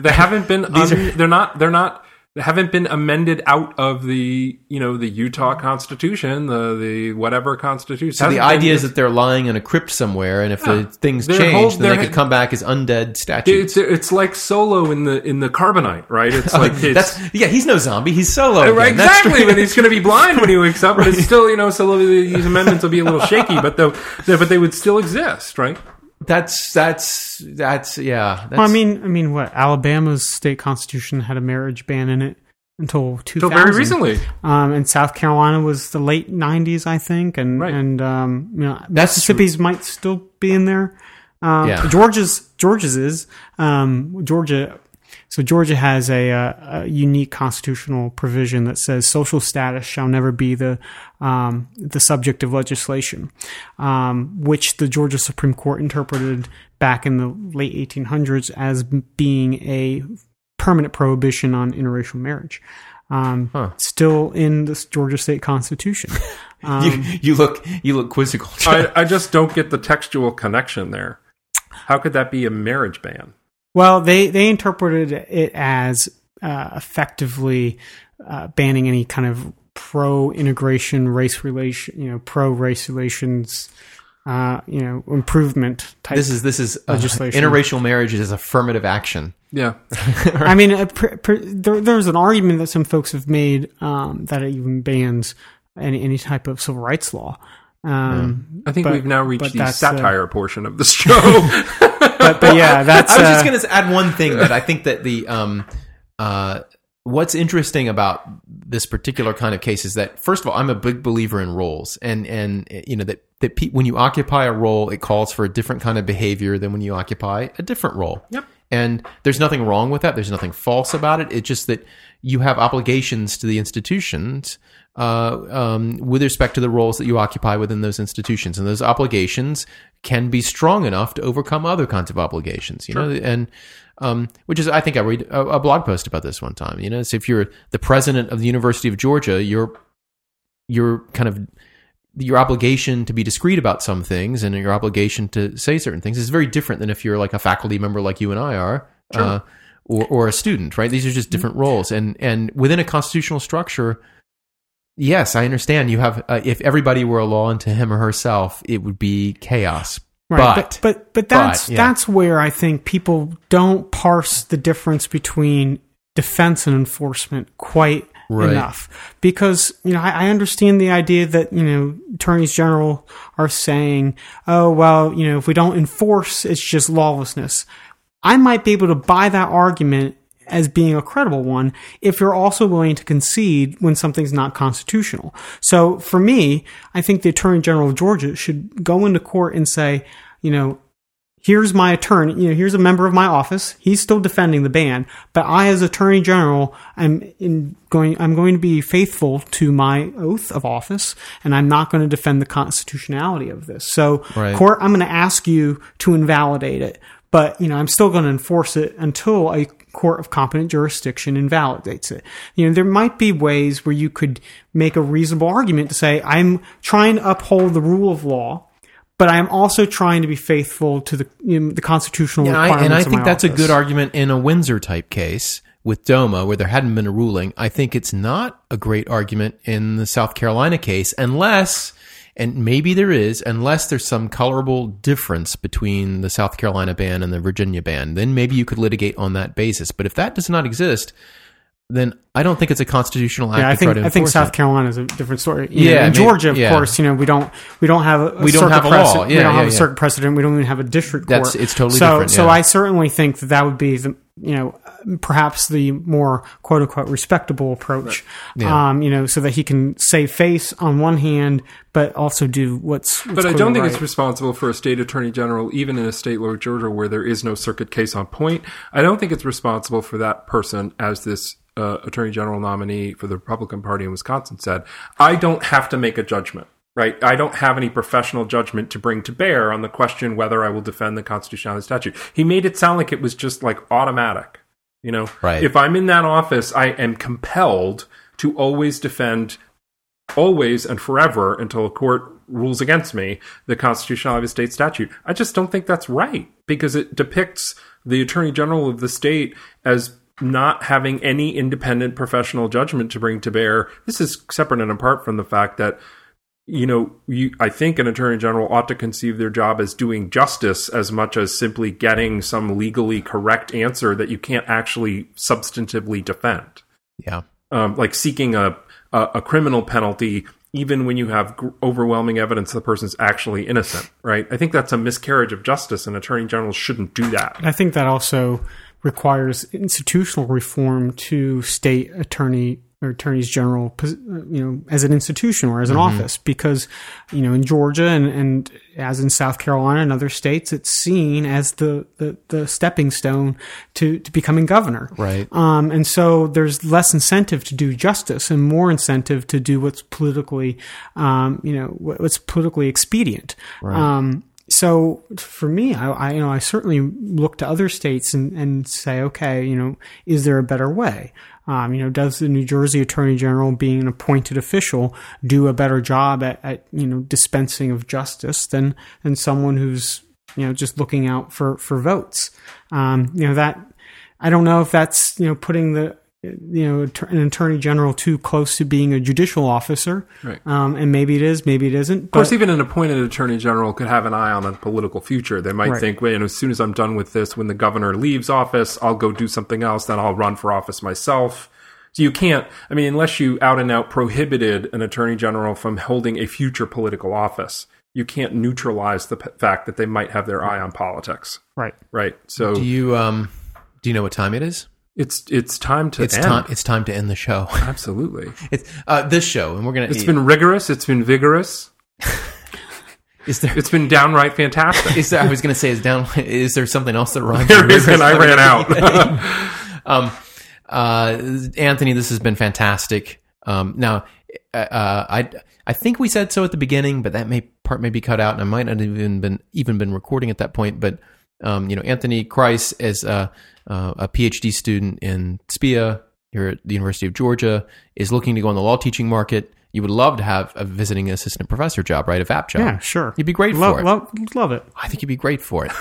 They haven't been. These un- are- they're not. They're not. Haven't been amended out of the you know the Utah Constitution, the the whatever Constitution. So the idea is that they're lying in a crypt somewhere, and if the things change, whole- then they could come back as undead statues. it's it's like Solo in the in the Carbonite, right? It's oh, like it's, That's yeah. He's no zombie. He's solo. Uh, right, That's exactly, but he's going to be blind when he wakes up. But it's still, you know, so these amendments will be a little shaky, but though, but they would still exist, right? That's that's that's yeah. That's, Well, I mean, I mean, what Alabama's state constitution had a marriage ban in it until 2000. Until very recently, Um, and South Carolina was the late 90s, I think, and Right. and um, you know, That's Mississippi's might still be in there. Um, Yeah. Georgia's Georgia's is um, Georgia. So Georgia has a, uh, a unique constitutional provision that says social status shall never be the um, the subject of legislation, um, which the Georgia Supreme Court interpreted back in the late 1800s as being a permanent prohibition on interracial marriage. Um, Huh. Still in the Georgia State Constitution. Um, you, you look you look quizzical. I, I just don't get the textual connection there. How could that be a marriage ban? Well, they they interpreted it as uh, effectively uh, banning any kind of pro integration race relation, you know, pro race relations, uh, you know, improvement type. This is this is uh, Legislation. interracial marriage is affirmative action. Yeah. I mean, uh, pr- pr- there, there's an argument that some folks have made um, that it even bans any any type of civil rights law. Um, I think But- we've now reached the that's, uh, satire portion of this show. but, but yeah, that's. I was just uh, going to add one thing that I think that the um, uh, what's interesting about this particular kind of case is that first of all, I'm a big believer in roles, and and you know that that pe- when you occupy a role, it calls for a different kind of behavior than when you occupy a different role. Yep. And there's nothing wrong with that. There's nothing false about it. It's just that you have obligations to the institutions uh, um, with respect to the roles that you occupy within those institutions, and those obligations can be strong enough to overcome other kinds of obligations. You know, and um, which is I think I read a, a blog post about this one time. You know, so if you're the president of the University of Georgia, you're you're kind of your obligation to be discreet about some things and your obligation to say certain things is very different than if you're like a faculty member like you and I are, uh, or or a student, right? These are just different roles, and and within a constitutional structure. Yes, I understand. You have uh, if everybody were a law unto him or herself, it would be chaos. Right, but, but but but that's but, yeah. that's where I think people don't parse the difference between defense and enforcement quite Right. enough because you know I, I understand the idea that you know attorneys general are saying oh well you know if we don't enforce it's just lawlessness I might be able to buy that argument as being a credible one if you're also willing to concede when something's not constitutional. So for me, I think the Attorney General of Georgia should go into court and say, you know, here's my attorney, you know, here's a member of my office. He's still defending the ban, but I as Attorney General, I'm in going I'm going to be faithful to my oath of office and I'm not going to defend the constitutionality of this. So Right. court, I'm going to ask you to invalidate it, but you know, I'm still going to enforce it until a court of competent jurisdiction invalidates it. You know, there might be ways where you could make a reasonable argument to say, I'm trying to uphold the rule of law, but I'm also trying to be faithful to the you know, the constitutional And I, requirements. and I think that's a good argument in a Windsor type case with DOMA where there hadn't been a ruling. I think it's not a great argument in the South Carolina case unless, and maybe there is, unless there's some colorable difference between the South Carolina ban and the Virginia ban. Then maybe you could litigate on that basis. But if that does not exist, then I don't think it's a constitutional act Yeah, I think I think South it. Carolina is a different story. You Yeah, know, in Georgia, of yeah. course, you know we don't we don't have a, We don't have a law. precedent. Yeah, we don't yeah, have a circuit precedent. We don't even have a district court. That's- it's totally so, different, So. I certainly think that that would be the you know perhaps the more quote unquote respectable approach. Yeah. Um, you know, so that he can save face on one hand, but also do what's. what's But I don't think right. it's responsible for a state attorney general, even in a state like Georgia where there is no circuit case on point. I don't think it's responsible for that person, as this uh, attorney general nominee for the Republican Party in Wisconsin said. I don't have to make a judgment. Right, I don't have any professional judgment to bring to bear on the question whether I will defend the constitutionality of the statute. He made it sound like it was just like automatic. You know, Right. if I'm in that office, I am compelled to always defend always and forever until a court rules against me the constitutionality of a state statute. I just don't think that's right because it depicts the attorney general of the state as not having any independent professional judgment to bring to bear. This is separate and apart from the fact that you know, you, I think an attorney general ought to conceive their job as doing justice as much as simply getting some legally correct answer that you can't actually substantively defend. Yeah. um, like seeking a, a a criminal penalty even when you have gr- overwhelming evidence the person's actually innocent right? I think that's a miscarriage of justice and attorney generals shouldn't do that. I think that also requires institutional reform to state attorney or attorneys general, you know, as an institution or as an office, because you know in Georgia and, and as in South Carolina and other states, it's seen as the the, the stepping stone to to becoming governor. Right. Um, and so there's less incentive to do justice and more incentive to do what's politically, um, you know, what's politically expedient. Um, so for me, I, I, you know, I certainly look to other states and, and say, okay, you know, is there a better way? Um, you know, does the New Jersey Attorney General, being an appointed official, do a better job at, at you know dispensing of justice than than someone who's you know just looking out for for votes? Um, you know that I don't know if that's you know putting the you know an attorney general too close to being a judicial officer, Right. um, and maybe it is, maybe it isn't. Of course, even an appointed attorney general could have an eye on a political future. They might Right. think, "Wait, as soon as I'm done with this, when the governor leaves office, I'll go do something else. Then I'll run for office myself." So you can't. I mean, unless you out and out prohibited an attorney general from holding a future political office, you can't neutralize the p- fact that they might have their eye on politics. right. Right. So Do you um do you know what time it is? It's it's time to It's end. time. It's time to end the show. Absolutely. It's uh, this show, and we're gonna. It's been rigorous. It's been vigorous. Is there? It's been downright fantastic. Is there? I was gonna say is down. Is there something else that rhymes? There is, and I ran out. um, uh, Anthony, this has been fantastic. Um, now, uh, uh, I I think we said so at the beginning, but that may part may be cut out, and I might not even been even been recording at that point. But um, you know, Anthony Kreis is a, uh, a PhD student in SPIA here at the University of Georgia, is looking to go on the law teaching market. You would love to have a visiting assistant professor job, right? A VAP job. Yeah, sure. You'd be great love, for it. Love, love it. I think you'd be great for it.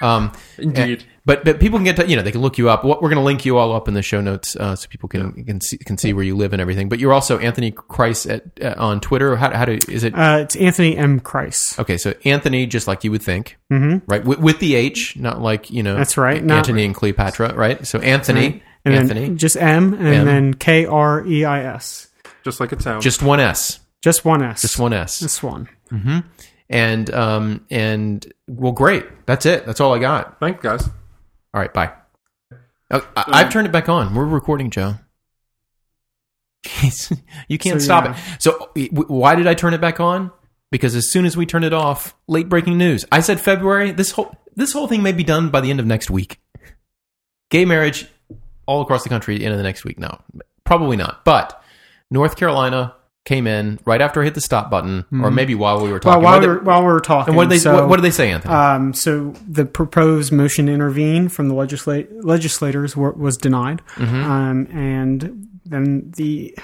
Um, Indeed. But but people can get to you know they can look you up. What we're going to link you all up in the show notes uh, so people can can see can see where you live and everything. But you're also Anthony Kreis at uh, on Twitter. How how do is it? Uh, it's Anthony M. Kreis. Okay, so Anthony, just like you would think, Mm-hmm. right? With, with the H, not like you know. That's right, Anthony Antony and Cleopatra, right? So Anthony, And Anthony, then just M, and M. then K R E I S. Just like it sounds. just one S, Just one S. just one S, Just one. and um and well, great. That's it. That's all I got. Thanks, guys. All right, bye. Oh, I, I've turned it back on. We're recording, Joe. you can't So, stop yeah. it. So, why did I turn it back on? Because as soon as we turn it off, late breaking news. I said February. This whole this whole thing may be done by the end of next week. Gay marriage all across the country end of the next week. No, probably not. But North Carolina came in right after I hit the stop button, or maybe while we were Mm-hmm. Well, talking. while we were, while we were talking, and what did they so, what, what did they say, Anthony? Um, so the proposed motion to intervene from the legisla- legislators were, was denied, Mm-hmm. um, and then the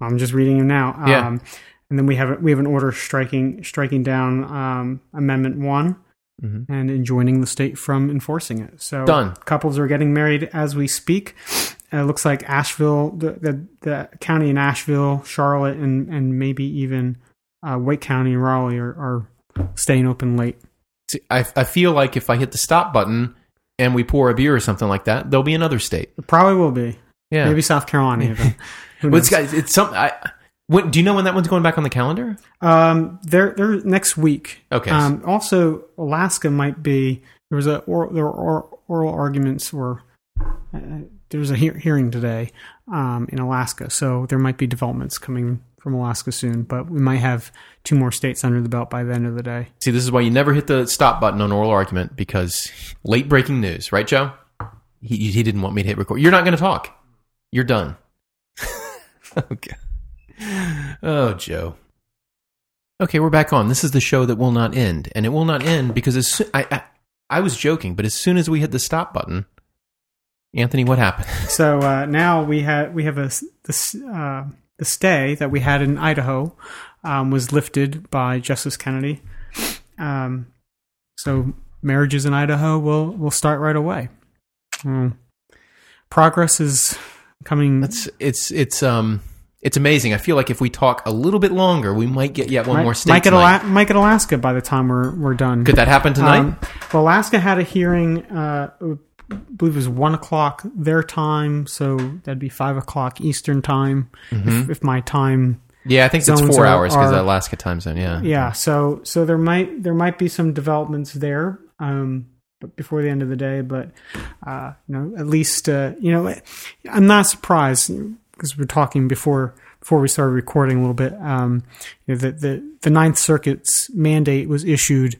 I'm just reading them now. Um, Yeah. and then we have we have an order striking striking down um, Amendment One Mhm. and enjoining the state from enforcing it. So Done. Couples are getting married as we speak. It looks like Asheville, the, the the county in Asheville, Charlotte, and and maybe even uh, Wake County and Raleigh are, are staying open late. See, I, I feel like if I hit the stop button and we pour a beer or something like that, there'll be another state. It probably will be. Yeah, Maybe South Carolina even. Well, it's, got- it's some. I, when, do you know when that one's going back on the calendar? Um, they're they're next week. Okay. Um, also, Alaska might be there was a or, there were oral, oral arguments or uh, there was a he- hearing today um, in Alaska, so there might be developments coming from Alaska soon. But we might have two more states under the belt by the end of the day. See, this is why you never hit the stop button on oral argument because late breaking news, right, Joe? He, he didn't want me to hit record. You're not going to talk. You're done. okay. Oh, Joe. Okay, we're back on. This is the show that will not end, and it will not end because as soon, I, I I was joking, but as soon as we hit the stop button, Anthony, what happened? So uh, now we have we have a this uh, the stay that we had in Idaho um, was lifted by Justice Kennedy. Um, so marriages in Idaho will will start right away. Hmm. Progress is coming. It's it's it's um it's amazing. I feel like if we talk a little bit longer, we might get yet one might, more state. might get. Ala- might get Alaska by the time we're we're done. Could that happen tonight? Um, well, Alaska had a hearing. Uh, I believe it was one o'clock their time, so that'd be five o'clock Eastern time. If, if my time yeah, I think it's four are- hours because Alaska time zone. Yeah. yeah so so there might there might be some developments there um but before the end of the day but uh you know at least uh you know i'm not surprised because we're talking before before we started recording a little bit um you know the the, the ninth circuit's mandate was issued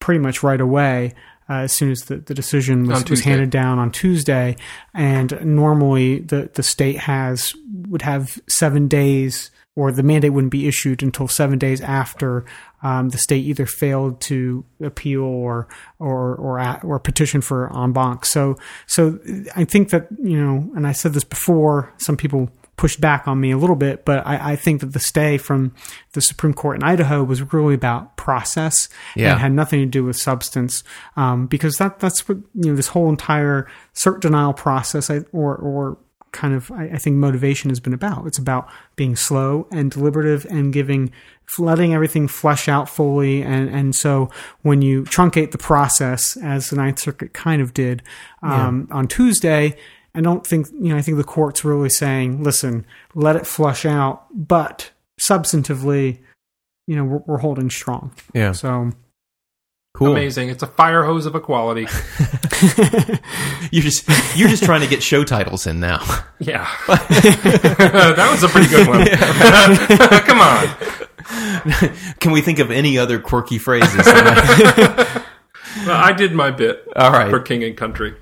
pretty much right away uh, as soon as the, the decision was, was handed down on Tuesday, and normally the, the state has would have seven days, or the mandate wouldn't be issued until seven days after um, the state either failed to appeal or or or at, or petition for en banc. So so I think that you know, and I said this before. Some people pushed back on me a little bit, but I, I think that the stay from the Supreme Court in Idaho was really about process Yeah. and had nothing to do with substance. Um, because that that's what you know this whole entire cert denial process, I, or or kind of I, I think motivation has been about. It's about being slow and deliberative and giving letting everything flesh out fully and and so when you truncate the process as the Ninth Circuit kind of did um, on Tuesday. I don't think you know. I think the court's really saying, "Listen, let it flush out," but substantively, you know, we're, we're holding strong. Yeah. So Cool. Amazing. It's a fire hose of equality. You're just you're just trying to get show titles in now. Yeah. that was a pretty good one. Come on. Can we think of any other quirky phrases? Well, I did my bit All right. for King and Country.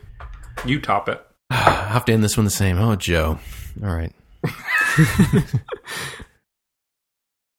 You top it. Have to end this one the same. Oh, Joe. All right.